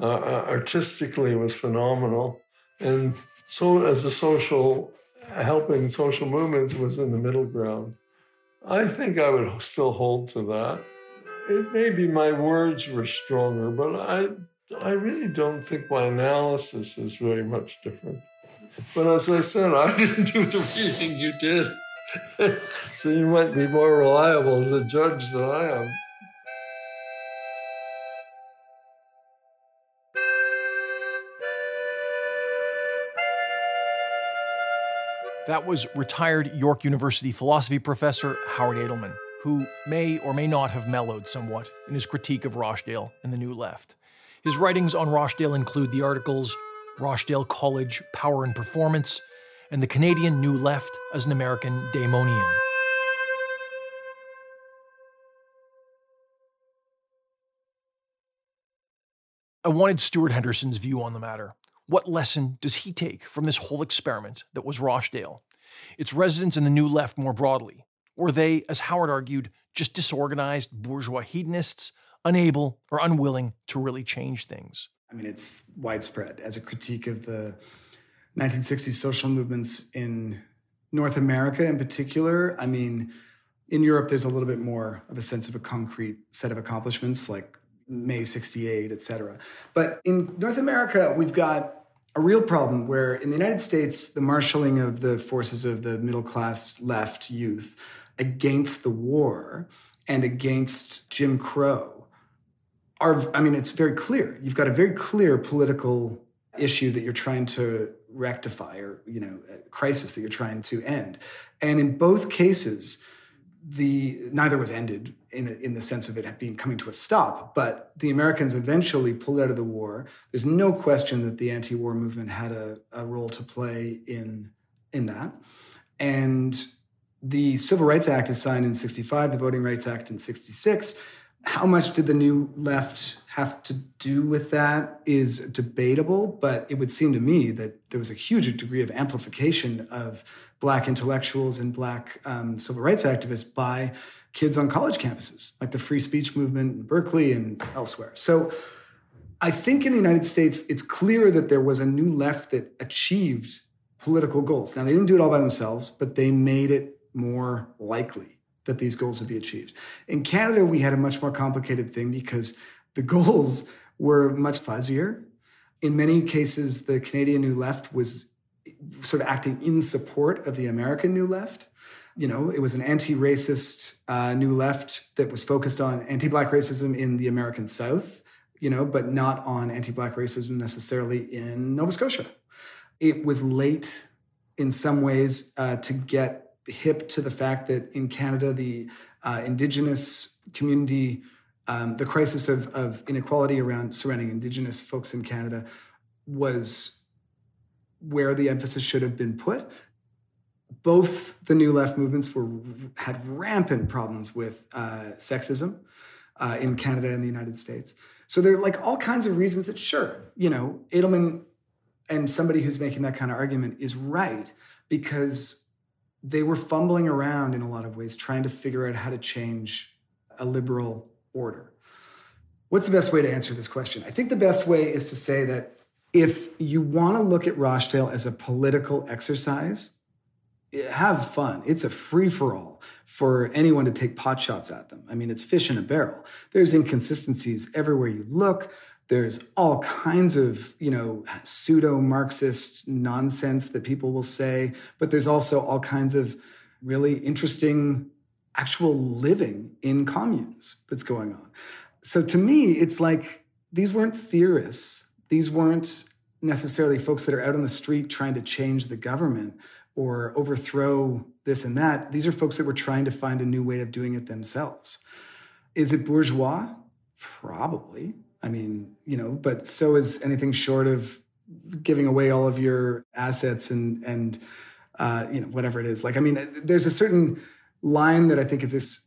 uh, uh artistically was phenomenal, and so as a social helping social movements was in the middle ground. I think I would still hold to that. It may be my words were stronger, but I I really don't think my analysis is very much different. But as I said, I didn't do the reading you did. so you might be more reliable as a judge than I am. That was retired York University philosophy professor Howard Adelman, who may or may not have mellowed somewhat in his critique of Rochdale and the New Left. His writings on Rochdale include the articles Rochdale College Power and Performance and the Canadian New Left as an American Daemonian. I wanted Stuart Henderson's view on the matter. What lesson does he take from this whole experiment that was Rochdale? Its residents and the New Left more broadly? Were they, as Howard argued, just disorganized bourgeois hedonists, unable or unwilling to really change things? I mean, it's widespread as a critique of the 1960s social movements in North America in particular. I mean, in Europe, there's a little bit more of a sense of a concrete set of accomplishments like May 68, et cetera. But in North America, we've got a real problem where in the United States, the marshaling of the forces of the middle class left youth against the war and against Jim Crow are, I mean, it's very clear. You've got a very clear political issue that you're trying to rectify or, you know, crisis that you're trying to end. And in both cases, the neither was ended in in the sense of it being coming to a stop, but the Americans eventually pulled out of the war. There's no question that the anti-war movement had a, a role to play in in that, and the Civil Rights Act is signed in '65, the Voting Rights Act in '66. How much did the new left have to do with that is debatable, but it would seem to me that there was a huge degree of amplification of Black intellectuals and Black um, civil rights activists by kids on college campuses, like the free speech movement in Berkeley and elsewhere. So I think in the United States, it's clear that there was a new left that achieved political goals. Now, they didn't do it all by themselves, but they made it more likely that these goals would be achieved. In Canada, we had a much more complicated thing because the goals were much fuzzier. In many cases, the Canadian New Left was sort of acting in support of the American New Left. You know, it was an anti racist uh, New Left that was focused on anti Black racism in the American South, you know, but not on anti Black racism necessarily in Nova Scotia. It was late in some ways uh, to get hip to the fact that in Canada, the uh, Indigenous community um, the crisis of, of inequality around surrounding Indigenous folks in Canada was where the emphasis should have been put. Both the New Left movements were had rampant problems with uh, sexism uh, in Canada and the United States. So there are like all kinds of reasons that, sure, you know, Adelman and somebody who's making that kind of argument is right because they were fumbling around in a lot of ways trying to figure out how to change a liberal order. What's the best way to answer this question? I think the best way is to say that if you want to look at Rochdale as a political exercise, have fun. It's a free for all for anyone to take pot shots at them. I mean, it's fish in a barrel. There's inconsistencies everywhere you look. There's all kinds of, you know, pseudo Marxist nonsense that people will say, but there's also all kinds of really interesting actual living in communes that's going on. So to me, it's like these weren't theorists. These weren't necessarily folks that are out on the street trying to change the government or overthrow this and that. These are folks that were trying to find a new way of doing it themselves. Is it bourgeois? Probably. I mean, you know, but so is anything short of giving away all of your assets and and uh, you know whatever it is. Like, I mean, there's a certain line that I think is this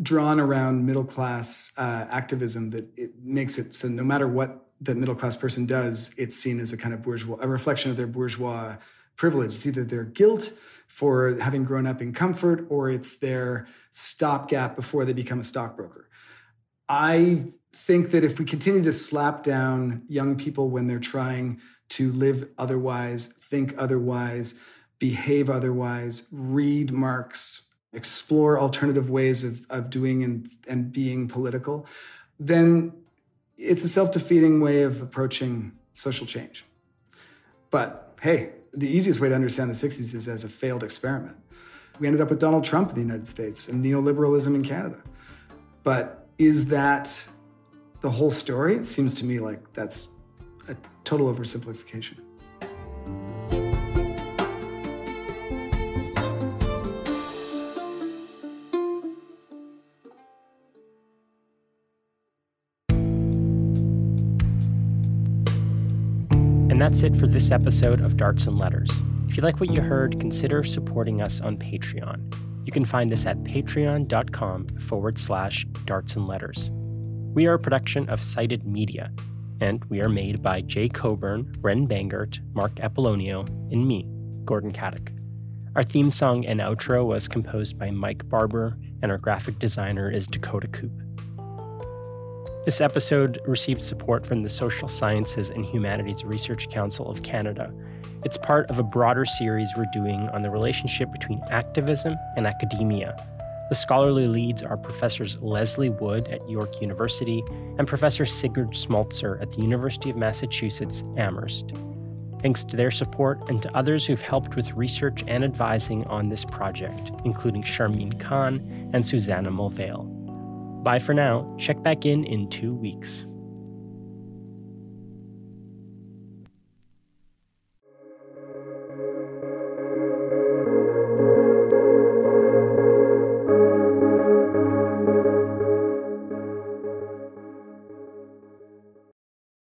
drawn around middle class uh, activism that it makes it so no matter what the middle class person does, it's seen as a kind of bourgeois, a reflection of their bourgeois privilege. It's either their guilt for having grown up in comfort or it's their stopgap before they become a stockbroker. I think that if we continue to slap down young people when they're trying to live otherwise, think otherwise, behave otherwise, read Marx, explore alternative ways of, of doing and, and being political, then it's a self defeating way of approaching social change. But hey, the easiest way to understand the 60s is as a failed experiment. We ended up with Donald Trump in the United States and neoliberalism in Canada. But is that the whole story? It seems to me like that's a total oversimplification. And that's it for this episode of Darts and Letters. If you like what you heard, consider supporting us on Patreon. You can find us at patreon.com forward slash darts and letters. We are a production of Cited Media, and we are made by Jay Coburn, Ren Bangert, Marc Apollonio, and me, Gordon Katic. Our theme song and outro was composed by Mike Barber, and our graphic designer is Dakota Coop. This episode received support from the Social Sciences and Humanities Research Council of Canada. It's part of a broader series we're doing on the relationship between activism and academia. The scholarly leads are Professors Lesley Wood at York University and Professor Sigurd Smoltzer at the University of Massachusetts Amherst. Thanks to their support and to others who've helped with research and advising on this project, including Charmine Khan and Susanna Mulvale. Bye for now. Check back in in two weeks.